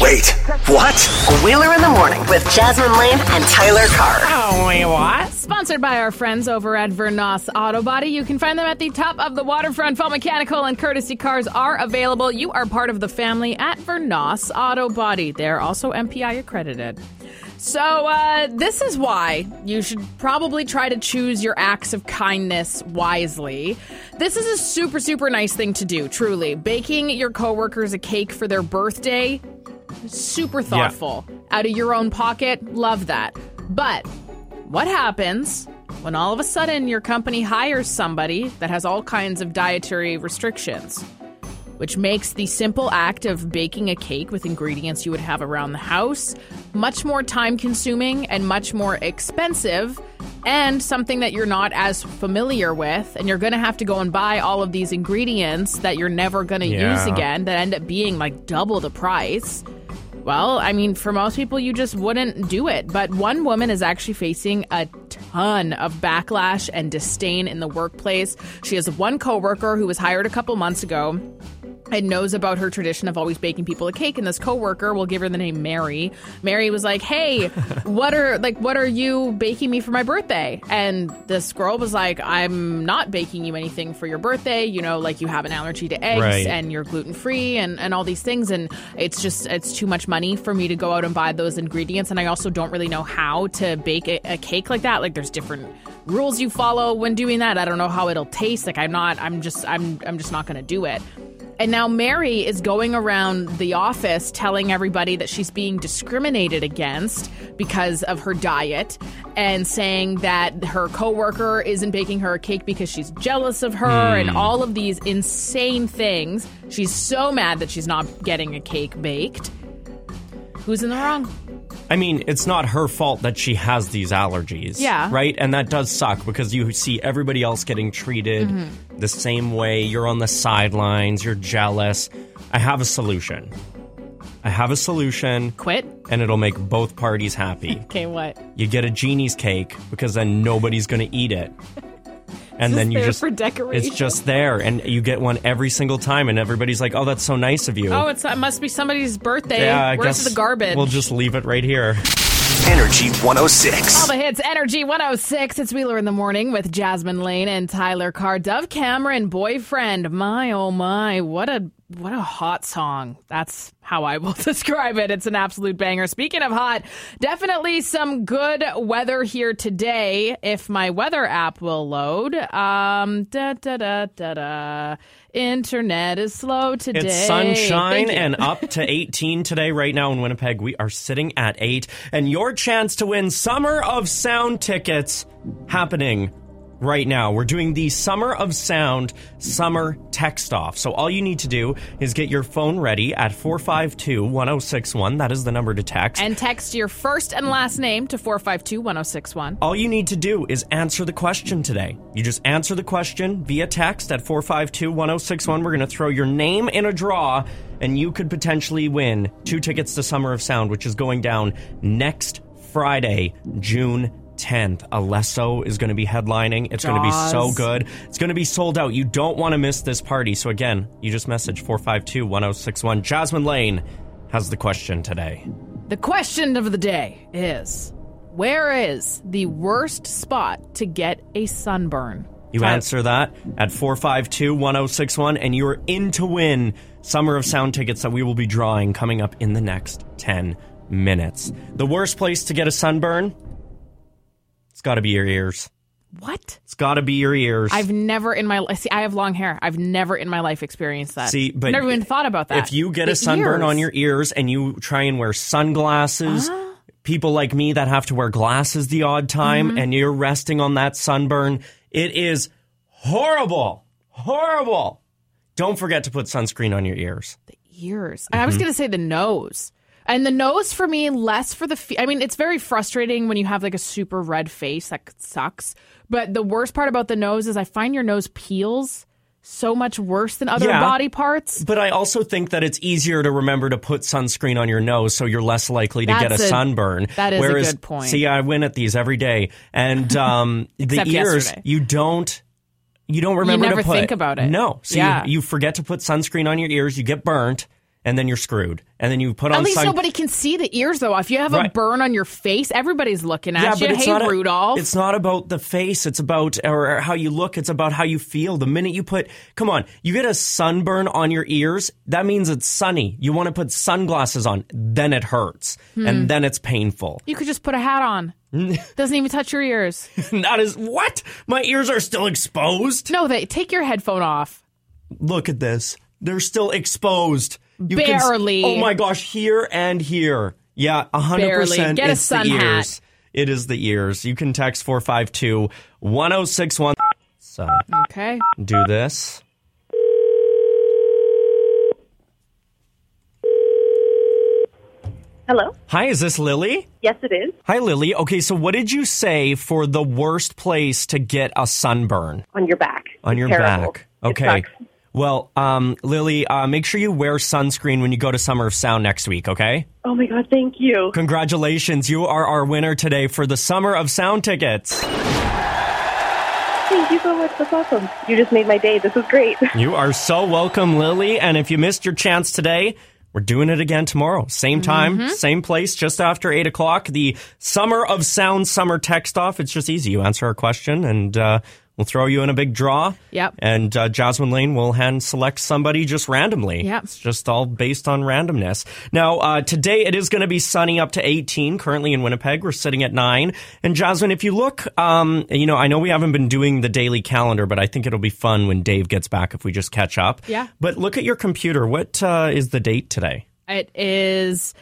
Wait, what? A wheeler in the morning with Jasmin Laine and Tyler Carr. Oh, wait, what? Sponsored by our friends over at Vernos Auto Body. You can find them at the top of the waterfront. Full mechanical and courtesy cars are available. You are part of the family at Vernos Auto Body. They're also MPI accredited. So, uh, this is why you should probably try to choose your acts of kindness wisely. This is a super, super nice thing to do, truly. Baking your coworkers a cake for their birthday, super thoughtful. Out of your own pocket, love that. But what happens when all of a sudden your company hires somebody that has all kinds of dietary restrictions? Which makes the simple act of baking a cake with ingredients you would have around the house much more time consuming and much more expensive, and something that you're not as familiar with. And you're going to have to go and buy all of these ingredients that you're never going to use again that end up being like double the price. Well, I mean, for most people, you just wouldn't do it. But one woman is actually facing a ton of backlash and disdain in the workplace. She has one coworker who was hired a couple months ago and knows about her tradition of always baking people a cake and this coworker will give her the name Mary. Mary was like, "Hey, what are like what are you baking me for my birthday?" And this girl was like, "I'm not baking you anything for your birthday. You know, like you have an allergy to eggs Right. and you're gluten free and and all these things and it's just it's too much money for me to go out and buy those ingredients and I also don't really know how to bake a, a cake like that. Like there's different rules you follow when doing that. I don't know how it'll taste. Like I'm not I'm just I'm I'm just not going to do it." And now Mary is going around the office telling everybody that she's being discriminated against because of her diet and saying that her coworker isn't baking her a cake because she's jealous of her and Hmm. all of these insane things. She's so mad that she's not getting a cake baked. Who's in the wrong? I mean, it's not her fault that she has these allergies. Yeah. Right? And that does suck because you see everybody else getting treated Mhm. the same way. You're on the sidelines, you're jealous. I have a solution. I have a solution. Quit. And it'll make both parties happy. [LAUGHS] Okay, what? you get a genie's cake because then nobody's going to eat it. And then you just for decoration. it's just there and you get one every single time and everybody's like, "Oh, that's so nice of you." Oh, it's it must be somebody's birthday. yeah, I Where's guess the garbage? We'll just leave it right here. Energy 106. All the hits, Energy 106. It's Wheeler in the Morning with Jasmin Laine and Tyler Carr. Dove Cameron, boyfriend. My, oh my, what a what a hot song. That's how I will [LAUGHS] describe it. It's an absolute banger. Speaking of hot, definitely some good weather here today. If my weather app will load. Um, da da da da da. Internet is slow today. It's sunshine and up [LAUGHS] to 18 today. Right now in Winnipeg, we are sitting at 8. And your chance to win Summer of Sound tickets happening right now. We're doing the Summer of Sound Summer Text Off. So all you need to do is get your phone ready at 452 1061. That is the number to text. And text your first and last name to 452 1061. All you need to do is answer the question today. You just answer the question via text at 452 1061. We're going to throw your name in a draw, and you could potentially win two tickets to Summer of Sound, which is going down next Friday, June 10th. Alesso is going to be headlining. It's going to be so good. It's going to be sold out. You don't want to miss this party. So, again, you just message 452 1061. Jasmin Laine has the question today. The question of the day is Where is the worst spot to get a sunburn? You answer that at 452 1061, and you are in to win Summer of Sound tickets that we will be drawing coming up in the next 10 minutes. The worst place to get a sunburn? It's got to be your ears. What? It's got to be your ears. I've never in my life. See, I have long hair. I've never in my life experienced that. See, but never even thought about that. If you get The a sunburn ears. on your ears and you try and wear sunglasses, Uh-huh. people like me that have to wear glasses the odd time, Mhm. and you're resting on that sunburn, it is horrible. Horrible. Don't forget to put sunscreen on your ears. The ears. I was Mhm. going to say the nose. And the nose for me, less for the. Fe- I mean, it's very frustrating when you have like a super red face. That sucks. But the worst part about the nose is I find your nose peels so much worse than other Yeah. body parts. But I also think that it's easier to remember to put sunscreen on your nose so you're less likely to get a, a- sunburn. that is a good point. See, I win at these every day. And [LAUGHS] um, the ears, yesterday. you don't. You don't remember never to put. think about it. No. So Yeah. you, you forget to put sunscreen on your ears, you get burnt, and then you're screwed. And then you put on. At least sun- nobody can see the ears, though. If you have a burn on your face, everybody's looking at yeah, you. but it's hey, not a- Rudolph. it's not about the face. It's about or how you look. It's about how you feel. The minute you put, come on, you get a sunburn on your ears. That means it's sunny. You want to put sunglasses on. Then it hurts, Hmm. and then it's painful. you could just put a hat on. [LAUGHS] Doesn't even touch your ears. that is what my ears are still exposed. No, they take your headphone off. Look at this. They're still exposed. You can s- Barely. oh my gosh, here and here. Yeah, a hundred Barely. percent. Get a It's sun the hat. ears. It is the ears. You can text four five two one zero six one. So Okay. do this. Hello. Hi, is this Lily? Yes, it is. Hi, Lily. Okay, so what did you say for the worst place to get a sunburn? On your back. On your Terrible. back. It Okay. Well, um, Lily, uh, make sure you wear sunscreen when you go to Summer of Sound next week, okay? Oh my God, thank you. Congratulations. You are our winner today for the Summer of Sound tickets. Thank you so much. That's awesome. You just made my day. This is great. [LAUGHS] You are so welcome, Lily. And if you missed your chance today, we're doing it again tomorrow. Same time, Mm-hmm. same place, just after 8 o'clock. The Summer of Sound Summer Text Off. It's just easy. You answer our question, and uh, we'll throw you in a big draw. Yep. And uh, Jasmin Laine will hand select somebody just randomly. Yep. It's just all based on randomness. Now, uh, today it is going to be sunny up to 18. Currently in Winnipeg, we're sitting at 9. And Jasmin, if you look, um, you know, I know we haven't been doing the daily calendar, but I think it'll be fun when Dave gets back if we just catch up. Yeah. But look at your computer. What uh, is the date today? It is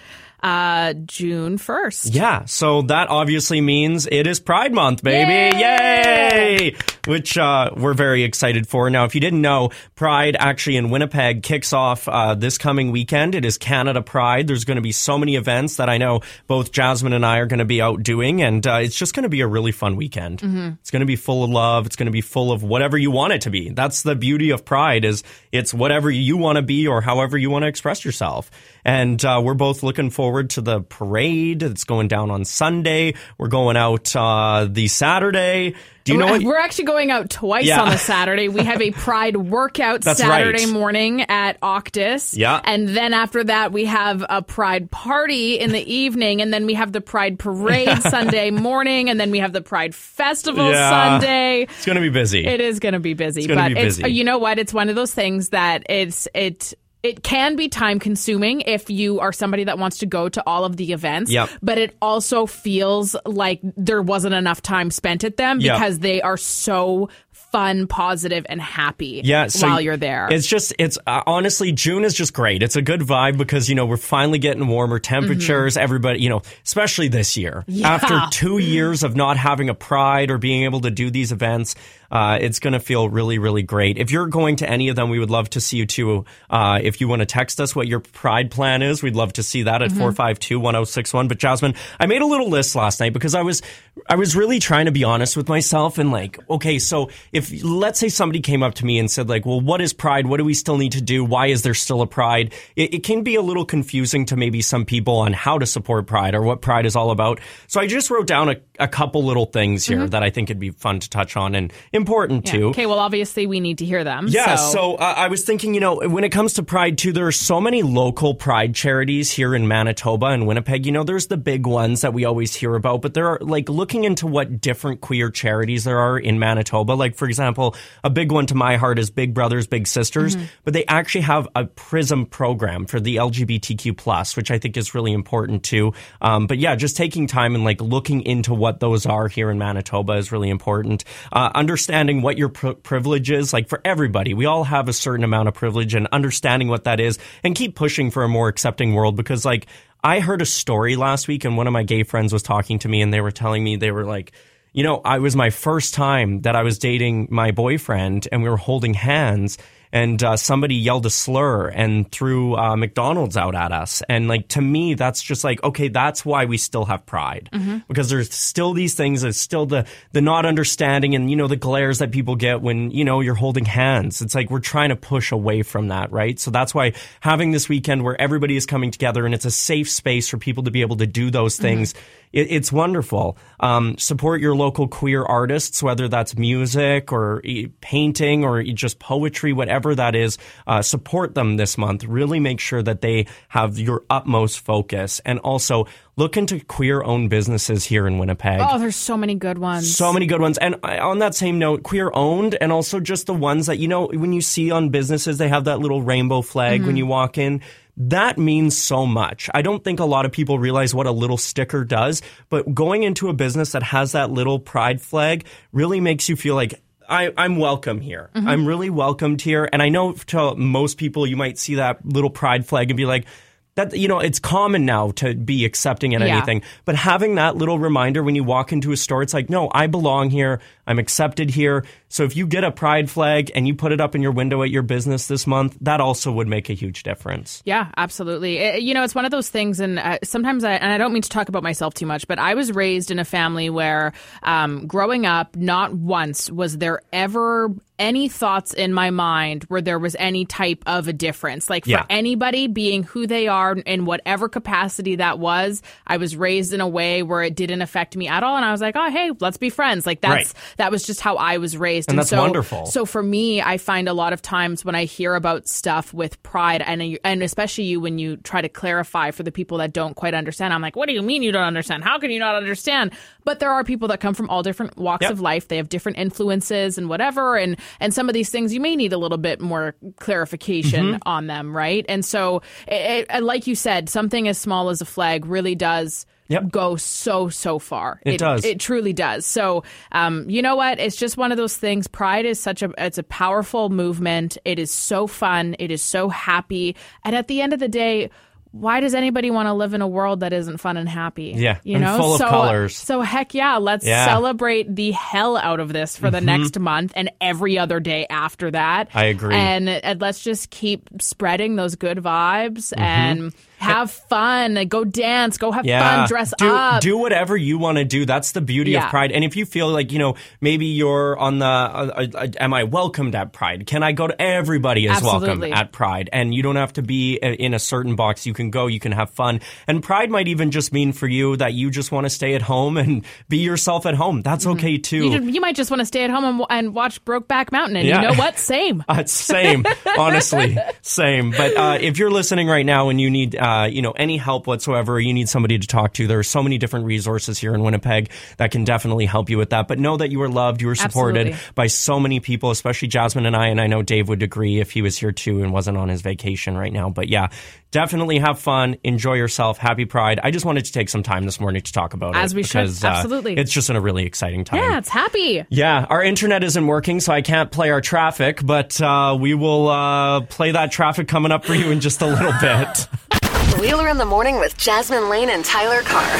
uh, June 1st. Yeah, so that obviously means it is Pride Month, baby. Yay! Which uh, we're very excited for. Now, if you didn't know, Pride actually in Winnipeg kicks off uh, this coming weekend. It is Canada Pride. There's going to be so many events that I know both Jasmin and I are going to be out doing, and uh, it's just going to be a really fun weekend. Mhm. It's going to be full of love. It's going to be full of whatever you want it to be. That's the beauty of Pride is it's whatever you want to be or however you want to express yourself. And uh, we're both looking forward to the parade that's going down on Sunday. We're going out uh, the Saturday. Do you know what? we're actually going out twice Yeah. on the [LAUGHS] Saturday. We have a Pride workout That's Saturday right. morning at Octus. Yeah. And then after that, we have a Pride party in the evening. And then we have the Pride parade [LAUGHS] Sunday morning. And then we have the Pride festival Yeah. Sunday. It's going to be busy. It is going to be busy, but be it's busy. you know what? It's one of those things that it's it it can be time consuming if you are somebody that wants to go to all of the events. Yep. But it also feels like there wasn't enough time spent at them Yep. because they are so fun, positive, and happy Yeah, so while you're there. It's just, it's uh, honestly, June is just great. It's a good vibe because, you know, we're finally getting warmer temperatures. Everybody, you know, especially this year. Mm-hmm. Yeah. After two years of not having a pride or being able to do these events, uh, it's going to feel really, really great. If you're going to any of them, we would love to see you too. Uh, if you want to text us what your pride plan is, we'd love to see that at Mm-hmm. 452 1061. But Jasmin, I made a little list last night because I was, I was really trying to be honest with myself and like, okay, so if let's say somebody came up to me and said like, well, what is pride? What do we still need to do? Why is there still a pride? It, it can be a little confusing to maybe some people on how to support pride or what pride is all about. So I just wrote down a, a couple little things here that I think it'd be fun to touch on and important. Yeah. too. Okay, well, obviously we need to hear them. Yeah, so, so, uh, I was thinking, you know, when it comes to Pride too, there are so many local Pride charities here in Manitoba and Winnipeg. You know, there's the big ones that we always hear about, but there are like looking into what different queer charities there are in Manitoba. Like, for example, a big one to my heart is Big Brothers Big Sisters, Mm-hmm. but they actually have a Prism program for the LGBTQ plus, which I think is really important too. Um, but yeah, just taking time and like looking into what those are here in Manitoba is really important. Uh, understanding what your pri- privilege is, like for everybody, we all have a certain amount of privilege and understanding what that is and keep pushing for a more accepting world because like I heard a story last week and one of my gay friends was talking to me and they were telling me they were like, you know, I was my first time that I was dating my boyfriend and we were holding hands and uh, somebody yelled a slur and threw uh, McDonald's out at us. And like to me, that's just like okay, that's why we still have pride because there's still these things. There's still the the not understanding and you know the glares that people get when you know you're holding hands. It's like we're trying to push away from that, right? So that's why having this weekend where everybody is coming together and it's a safe space for people to be able to do those things. It, it's wonderful. Um, support your local queer artists, whether that's music or painting or just poetry, whatever that is. Uh, support them this month. Really make sure that they have your utmost focus, and also look into queer-owned businesses here in Winnipeg. oh, there's so many good ones. So many good ones. And on that same note, queer owned and also just the ones that, you know, when you see on businesses, they have that little rainbow flag when you walk in. That means so much. I don't think a lot of people realize what a little sticker does, but going into a business that has that little pride flag really makes you feel like I, I'm welcome here. Mm-hmm. I'm really welcomed here. And I know to most people, you might see that little pride flag and be like, that you know it's common now to be accepting in Yeah. anything but having that little reminder when you walk into a store it's like no i belong here i'm accepted here so if you get a pride flag and you put it up in your window at your business this month that also would make a huge difference Yeah, absolutely. It- you know, it's one of those things, and uh, sometimes I and I don't mean to talk about myself too much, but I was raised in a family where, um, growing up, not once was there ever any thoughts in my mind where there was any type of a difference. Like for Yeah. anybody being who they are in whatever capacity that was, I was raised in a way where it didn't affect me at all, and I was like, oh hey, let's be friends. Like that's Right. that was just how I was raised, And that's so, wonderful. So for me, I find a lot of times when I hear about stuff with pride, and and especially you when you try to clarify for the people that don't quite understand, I'm like, what do you mean you don't understand? How can you not understand? But there are people that come from all different walks Yep. of life. They have different influences and whatever, and and some of these things you may need a little bit more clarification Mm-hmm. on them, right? And so, it, it, like you said, something as small as a flag really does. Yep. Go so so far. It does. It truly does. So, um, you know what? It's just one of those things. Pride is such a it's a powerful movement. It is so fun. It is so happy. And at the end of the day, why does anybody want to live in a world that isn't fun and happy? Yeah, you know, full of so, colors. So heck yeah, let's Yeah. celebrate the hell out of this for the Mhm. next month and every other day after that. I agree. And, and let's just keep spreading those good vibes Mm-hmm. and have fun. Go dance. Go have fun. Dress do, up. Do whatever you want to do. That's the beauty Yeah. of Pride. And if you feel like, you know, maybe you're on the, uh, uh, am I welcomed at Pride? Can I go to everybody is Absolutely. welcome at Pride? And you don't have to be uh, in a certain box. You can go, you can have fun. And Pride might even just mean for you that you just want to stay at home and [LAUGHS] be yourself at home. That's okay too. Mm-hmm. You, you might just want to stay at home and, and watch Brokeback Mountain. And Yeah. you know what? Same. [LAUGHS] Uh, same, honestly, [LAUGHS] same. But uh, if you're listening right now and you need uh, uh, you know, any help whatsoever, you need somebody to talk to, there are so many different resources here in Winnipeg that can definitely help you with that. But know that you are loved, you are supported Absolutely. by so many people, especially Jasmin and I. And I know Dave would agree if he was here too and wasn't on his vacation right now. But yeah, definitely have fun, enjoy yourself, happy Pride. I just wanted to take some time this morning to talk about it. As we should. because, uh, Absolutely. it's just in a really exciting time. Yeah, it's happy. Yeah, our internet isn't working, so I can't play our traffic, but uh, we will uh, play that traffic coming up for you in just a little bit. [LAUGHS] Wheeler in the morning with Jasmin Laine and Tyler Carr.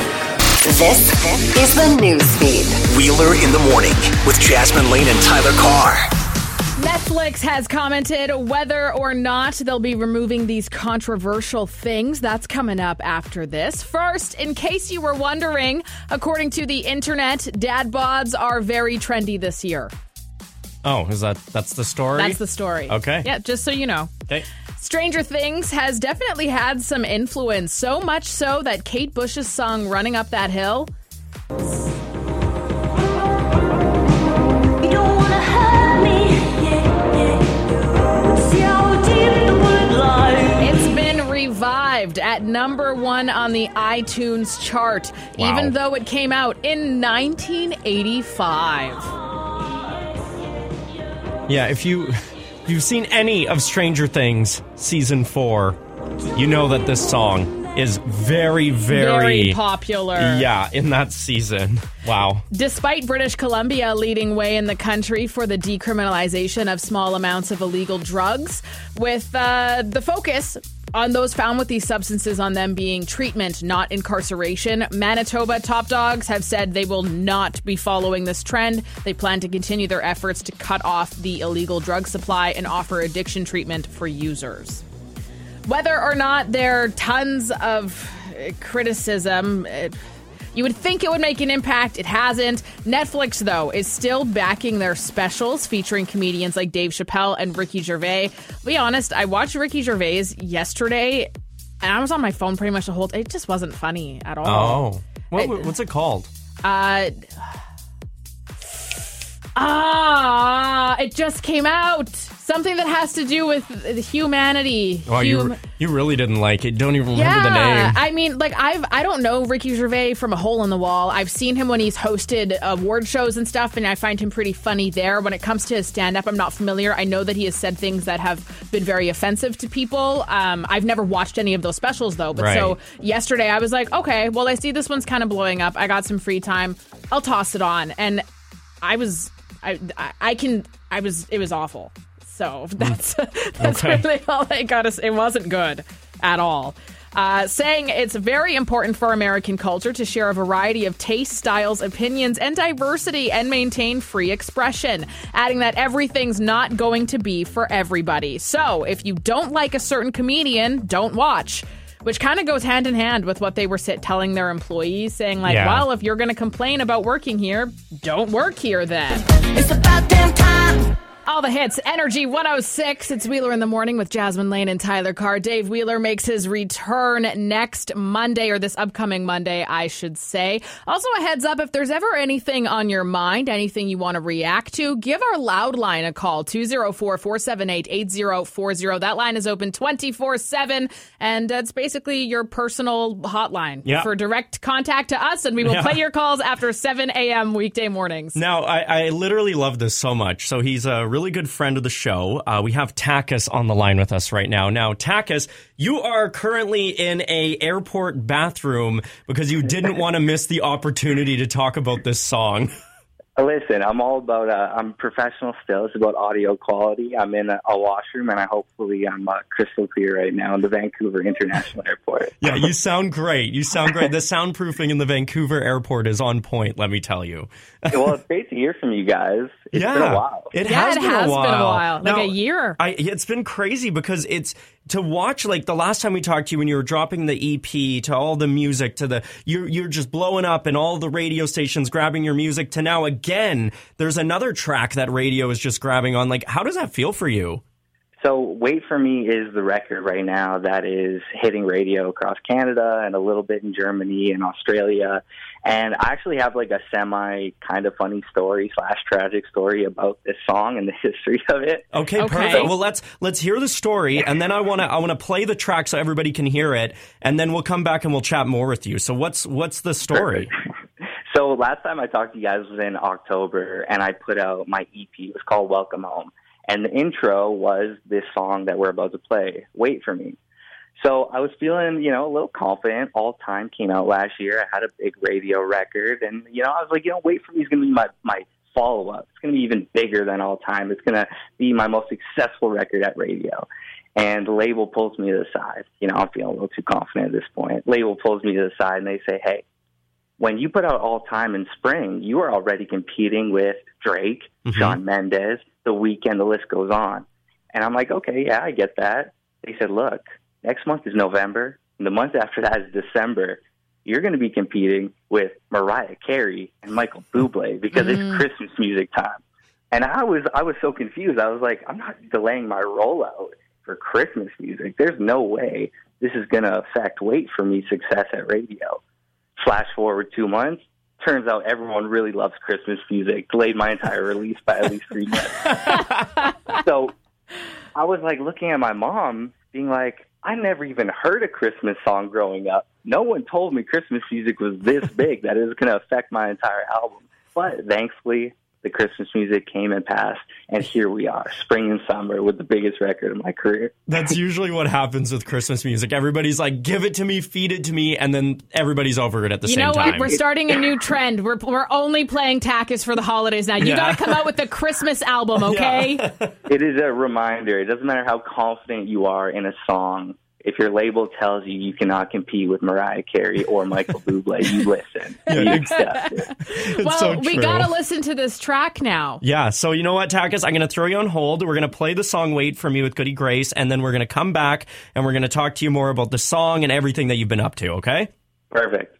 This is the news feed. Wheeler in the morning with Jasmin Laine and Tyler Carr. Netflix has commented whether or not they'll be removing these controversial things. That's coming up after this. First, in case you were wondering, according to the internet, dad bods are very trendy this year. Oh, is that that's the story? That's the story. Okay. Yeah, just so you know. Okay. Stranger Things has definitely had some influence, so much so that Kate Bush's song Running Up That Hill It's been revived at number one on the iTunes chart, Wow. even though it came out in 1985. Yeah, if you if you've seen any of Stranger Things season four, you know that this song is very, very, Very popular. Yeah, in that season. Wow. Despite British Columbia leading way in the country for the decriminalization of small amounts of illegal drugs, with uh, the focus on those found with these substances on them being treatment, not incarceration, Manitoba top dogs have said they will not be following this trend. They plan to continue their efforts to cut off the illegal drug supply and offer addiction treatment for users. Whether or not there are tons of uh, criticism, it, you would think it would make an impact. It hasn't. Netflix, though, is still backing their specials featuring comedians like Dave Chappelle and Ricky Gervais. Be honest, I watched Ricky Gervais yesterday, and I was on my phone pretty much the whole. It just wasn't funny at all. Oh. What, what's it called? Uh. [SIGHS] Ah, it just came out. Something that has to do with humanity. You, Hum- re- you really didn't like it. Don't even remember the yeah, name. I mean, like I've I don't know Ricky Gervais from a hole in the wall. I've seen him when he's hosted award shows and stuff, and I find him pretty funny there. When it comes to his stand up, I'm not familiar. I know that he has said things that have been very offensive to people. Um, I've never watched any of those specials though. But so yesterday I was like, okay, well I see this one's kind of blowing up. I got some free time. I'll toss it on, and I was I I, I can I was it was awful. So [LAUGHS] that's that's Okay. really all they got to say. It wasn't good at all. Uh, saying it's very important for American culture to share a variety of tastes, styles, opinions, and diversity and maintain free expression. Adding that everything's not going to be for everybody. So if you don't like a certain comedian, don't watch. Which kind of goes hand in hand with what they were sit- telling their employees, saying, like, Yeah. well, if you're going to complain about working here, don't work here then. It's about damn time. All the hits, Energy 106. It's Wheeler in the morning with Jasmin Laine and Tyler Carr. Dave Wheeler makes his return next Monday, or this upcoming Monday, I should say. Also, a heads up if there's ever anything on your mind, anything you want to react to, give our loud line a call 204 478 8040. That line is open 24 7, and it's basically your personal hotline Yeah. for direct contact to us, and we will Yeah. play your [LAUGHS] calls after 7 a.m. weekday mornings. Now, I, I literally love this so much. So he's a really good friend of the show. Uh, we have Takis on the line with us right now. Now, Takis, you are currently in a airport bathroom because you didn't [LAUGHS] want to miss the opportunity to talk about this song. [LAUGHS] Listen, I'm all about. Uh, I'm professional still. It's about audio quality. I'm in a, a washroom, and I hopefully I'm uh, crystal clear right now in the Vancouver International Airport. [LAUGHS] Yeah, you sound great. You sound great. The soundproofing in the Vancouver airport is on point, let me tell you. [LAUGHS] well, it's great to hear from you guys. It's yeah, been a while. It Yeah, has, it been, has a been a while. while. Like a year. I, it's been crazy because it's to watch like the last time we talked to you when you were dropping the EP to all the music to the you're you're just blowing up and all the radio stations grabbing your music to now again there's another track that radio is just grabbing on. Like, how does that feel for you? So, Wait for Me is the record right now that is hitting radio across Canada and a little bit in Germany and Australia. And I actually have like a semi kind of funny story slash tragic story about this song and the [LAUGHS] history of it. Okay, perfect. Well, let's let's hear the story, and then I want to I want to play the track so everybody can hear it, and then we'll come back and we'll chat more with you. So, what's what's the story? So last time I talked to you guys was in October, and I put out my EP. It was called Welcome Home, and the intro was this song that we're about to play, "Wait for Me." So I was feeling, you know, a little confident. All Time came out last year. I had a big radio record, and you know, I was like, you know, Wait for Me is going to be my my follow up. It's going to be even bigger than All Time. It's going to be my most successful record at radio. And the label pulls me to the side. You know, I'm feeling a little too confident at this point. Label pulls me to the side, and they say, "Hey, when you put out All Time in spring, you are already competing with Drake, Mm-hmm. Shawn Mendes, The Weeknd. The list goes on." And I'm like, "Okay, yeah, I get that." They said, "Look, next month is November, and the month after that is December. You're going to be competing with Mariah Carey and Michael Bublé because Mm. it's Christmas music time." And I was I was so confused. I was like, I'm not delaying my rollout for Christmas music. There's no way this is going to affect Wait for Me success at radio. Flash forward two months. Turns out everyone really loves Christmas music. Delayed my entire release by at least three months. [LAUGHS] so I was like looking at my mom, being like, I never even heard a Christmas song growing up. No one told me Christmas music was this big that it was going to affect my entire album. But thankfully, the Christmas music came and passed, and here we are, spring and summer, with the biggest record of my career. That's [LAUGHS] usually what happens with Christmas music. Everybody's like, "Give it to me, feed it to me," and then everybody's over it at the you same time. You know time. what? We're starting a new trend. We're, we're only playing Takis for the holidays now. You Yeah. got to come out with a Christmas album, [LAUGHS] okay? It is a reminder. It doesn't matter how confident you are in a song. If your label tells you you cannot compete with Mariah Carey or Michael [LAUGHS] Bublé, you listen. [LAUGHS] You accept it. well, so we got to listen to this track now. Yeah, so you know what, Takis? I'm going to throw you on hold. We're going to play the song Wait for Me with Goody Grace, and then we're going to come back and we're going to talk to you more about the song and everything that you've been up to, okay? Perfect.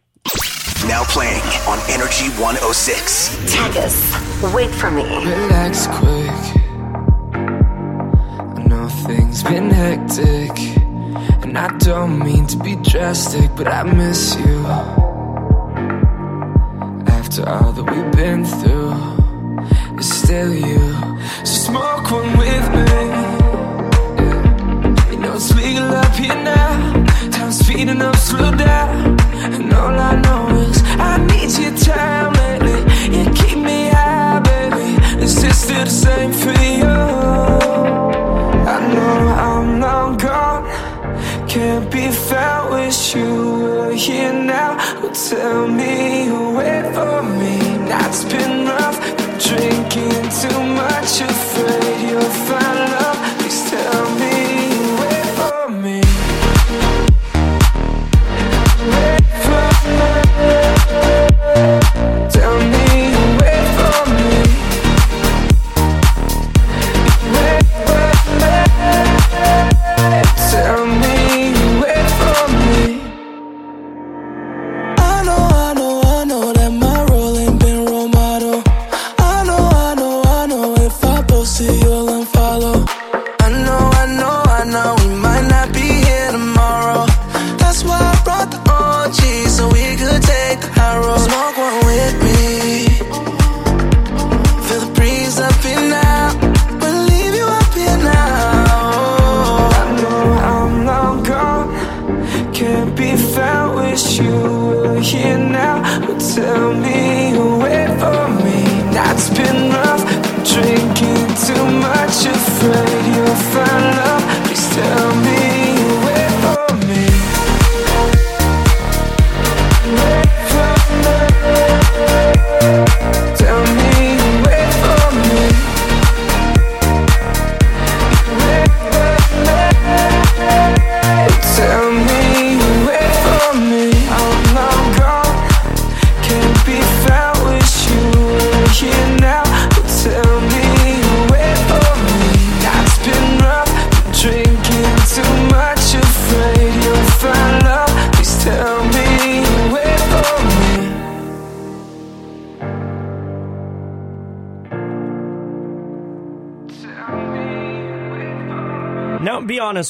Now playing on Energy 106. Takis, wait for me. Relax quick. I know things been hectic, and I don't mean to be drastic, but I miss you. After all that we've been through, it's still you. So smoke one with me. Yeah. You know it's legal up here now. Time's speeding up, slow down. And all I know is I need your time lately. You keep me high, baby. Is this still the same for Wish you were here now. Well, tell me you wait for me. Night's been rough. Drinking too much. Afraid you'll find love.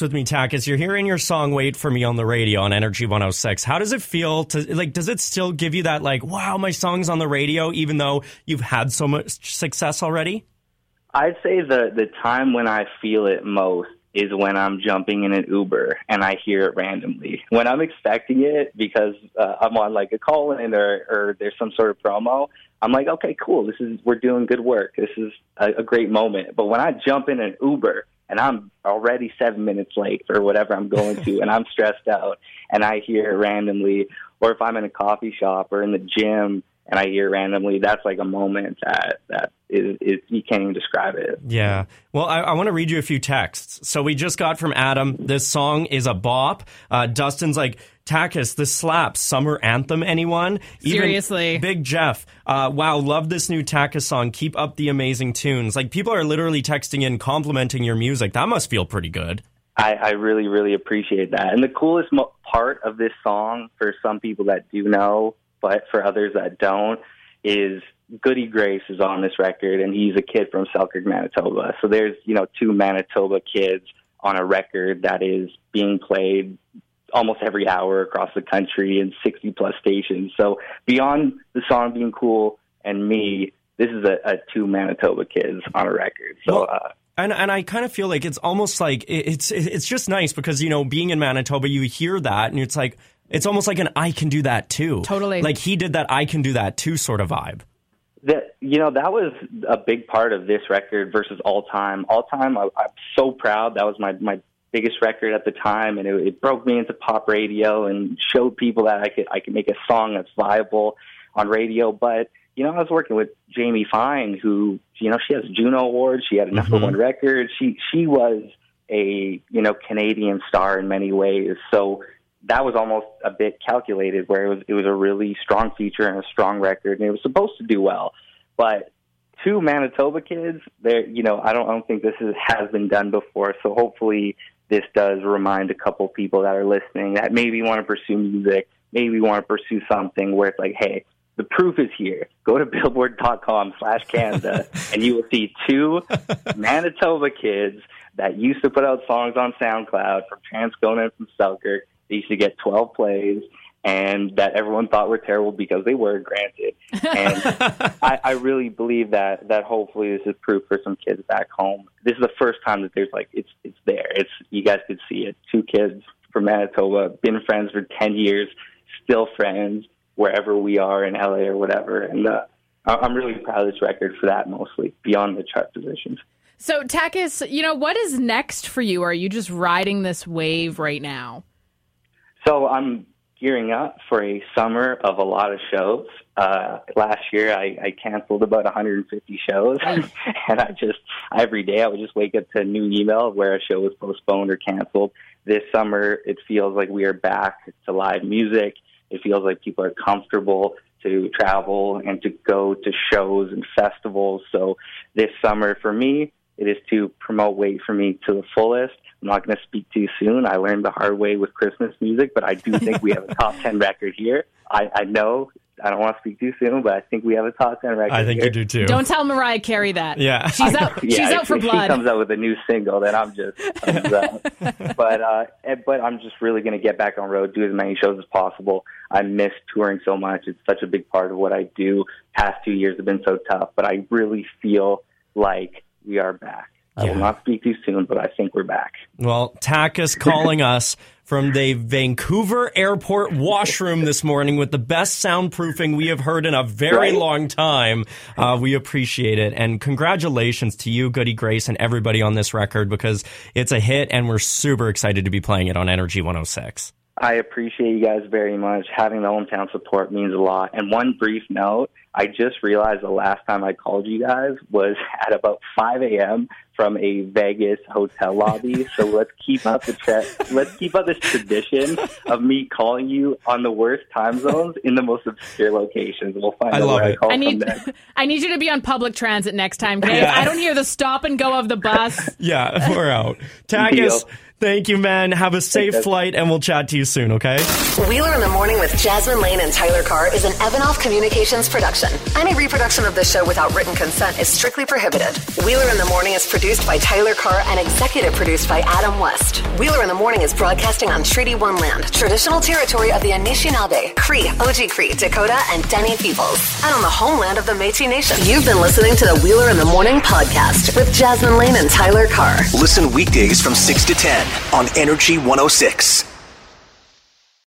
With me, Takis. You're hearing your song "Wait for Me" on the radio on Energy 106. How does it feel to like? Does it still give you that like, wow, my song's on the radio, even though you've had so much success already? I'd say the the time when I feel it most is when I'm jumping in an Uber and I hear it randomly. When I'm expecting it because uh, I'm on like a call in or, or there's some sort of promo, I'm like, okay, cool. This is we're doing good work. This is a, a great moment. But when I jump in an Uber and I'm already seven minutes late for whatever I'm going to, and I'm stressed out, and I hear it randomly, or if I'm in a coffee shop or in the gym and I hear randomly, that's like a moment that that is, is you can't even describe it. Yeah. Well, I, I want to read you a few texts. So we just got from Adam. This song is a bop. Uh, Dustin's like, Takis, this slaps. Summer anthem, anyone? Seriously. Big Jeff, uh, wow, love this new Takis song. Keep up the amazing tunes. Like, people are literally texting in, complimenting your music. That must feel pretty good. I, I really, really appreciate that. And the coolest mo- part of this song, for some people that do know, but for others that don't, is Goody Grace is on this record, and he's a kid from Selkirk, Manitoba. So there's, you know, two Manitoba kids on a record that is being played almost every hour across the country in 60 plus stations. So beyond the song being cool and me, this is a, a two Manitoba kids on a record. So, uh, And and I kind of feel like it's almost like it's it's just nice because you know being in Manitoba you hear that and it's like it's almost like an I can do that too. Totally. Like he did that I can do that too sort of vibe. That you know that was a big part of this record versus all time. All time I, i'm so proud. That was my my biggest record at the time and it, it broke me into pop radio and showed people that i could i could make a song that's viable on radio. But you know i was working with jamie fine who you know she has juno award she had a mm-hmm. number one record. She she was a you know canadian star in many ways. So that was almost a bit calculated where it was it was a really strong feature and a strong record and it was supposed to do well but two Manitoba kids there you know I don't I don't think this is, has been done before so hopefully this does remind a couple people that are listening that maybe want to pursue music maybe want to pursue something where it's like hey the proof is here. Go to [LAUGHS] billboard.com slash Canada and you will see two [LAUGHS] Manitoba kids that used to put out songs on SoundCloud from Transcona and from Selkirk. They used to get 12 plays and that everyone thought were terrible because they were granted. And [LAUGHS] I, I really believe that, that hopefully this is proof for some kids back home. This is the first time that there's like, it's, it's there. It's, you guys could see it. Two kids from Manitoba, been friends for 10 years, still friends wherever we are in LA or whatever. And, uh, I- I'm really proud of this record for that mostly beyond the chart positions. So, Takis, you know, what is next for you? Are you just riding this wave right now? So I'm gearing up for a summer of a lot of shows. Uh, last year I, I canceled about 150 shows [LAUGHS] and I just, every day I would just wake up to a new email where a show was postponed or canceled. This summer it feels like we are back to live music. It feels like people are comfortable to travel and to go to shows and festivals. So this summer for me, it is to promote Wait for Me to the fullest. I'm not going to speak too soon. I learned the hard way with Christmas music, but I do [LAUGHS] think we have a top 10 record here. I, I know I don't want to speak too soon, but I think we have a top 10 record I think here. you do too. Don't tell Mariah Carey that. Yeah. She's out. [LAUGHS] Yeah, she's out for if blood. She comes out with a new single, then I'm just, thumbs [LAUGHS] up. but uh, eh, but I'm just really going to get back on road, do as many shows as possible. I miss touring so much; it's such a big part of what I do. Past two years have been so tough, but I really feel like we are back. I will not speak too soon, but I think we're back. Well, Takis calling [LAUGHS] us from the Vancouver airport [LAUGHS] washroom this morning with the best soundproofing we have heard in a very Right? long time. Uh, we appreciate it. And congratulations to you, Goody Grace, and everybody on this record because it's a hit and we're super excited to be playing it on Energy 106. I appreciate you guys very much. Having the hometown support means a lot. And one brief note, I just realized the last time I called you guys was [LAUGHS] at about 5 a.m. from a Vegas hotel lobby. so let's keep up the tra- let's keep up this tradition of me calling you on the worst time zones in the most obscure locations. We'll find I out love where I call I from need. [LAUGHS] I need you to be on public transit next time, okay? Yeah. I don't hear the stop and go of the bus. [LAUGHS] Yeah, we're out. Tag Deal. Thank you, man. Have a safe Thanks, flight, and we'll chat to you soon, okay? Wheeler in the Morning with Jasmin Laine and Tyler Carr is an Evanov Communications production. Any reproduction of this show without written consent is strictly prohibited. Wheeler in the Morning is produced by Tyler Carr and executive produced by Adam West. Wheeler in the Morning is broadcasting on Treaty One land, traditional territory of the Anishinaabe, Cree, Oji Cree, Dakota, and Dene peoples, and on the homeland of the Métis Nation. You've been listening to the Wheeler in the Morning podcast with Jasmin Laine and Tyler Carr. Listen weekdays from 6 to 10 on Energy 106.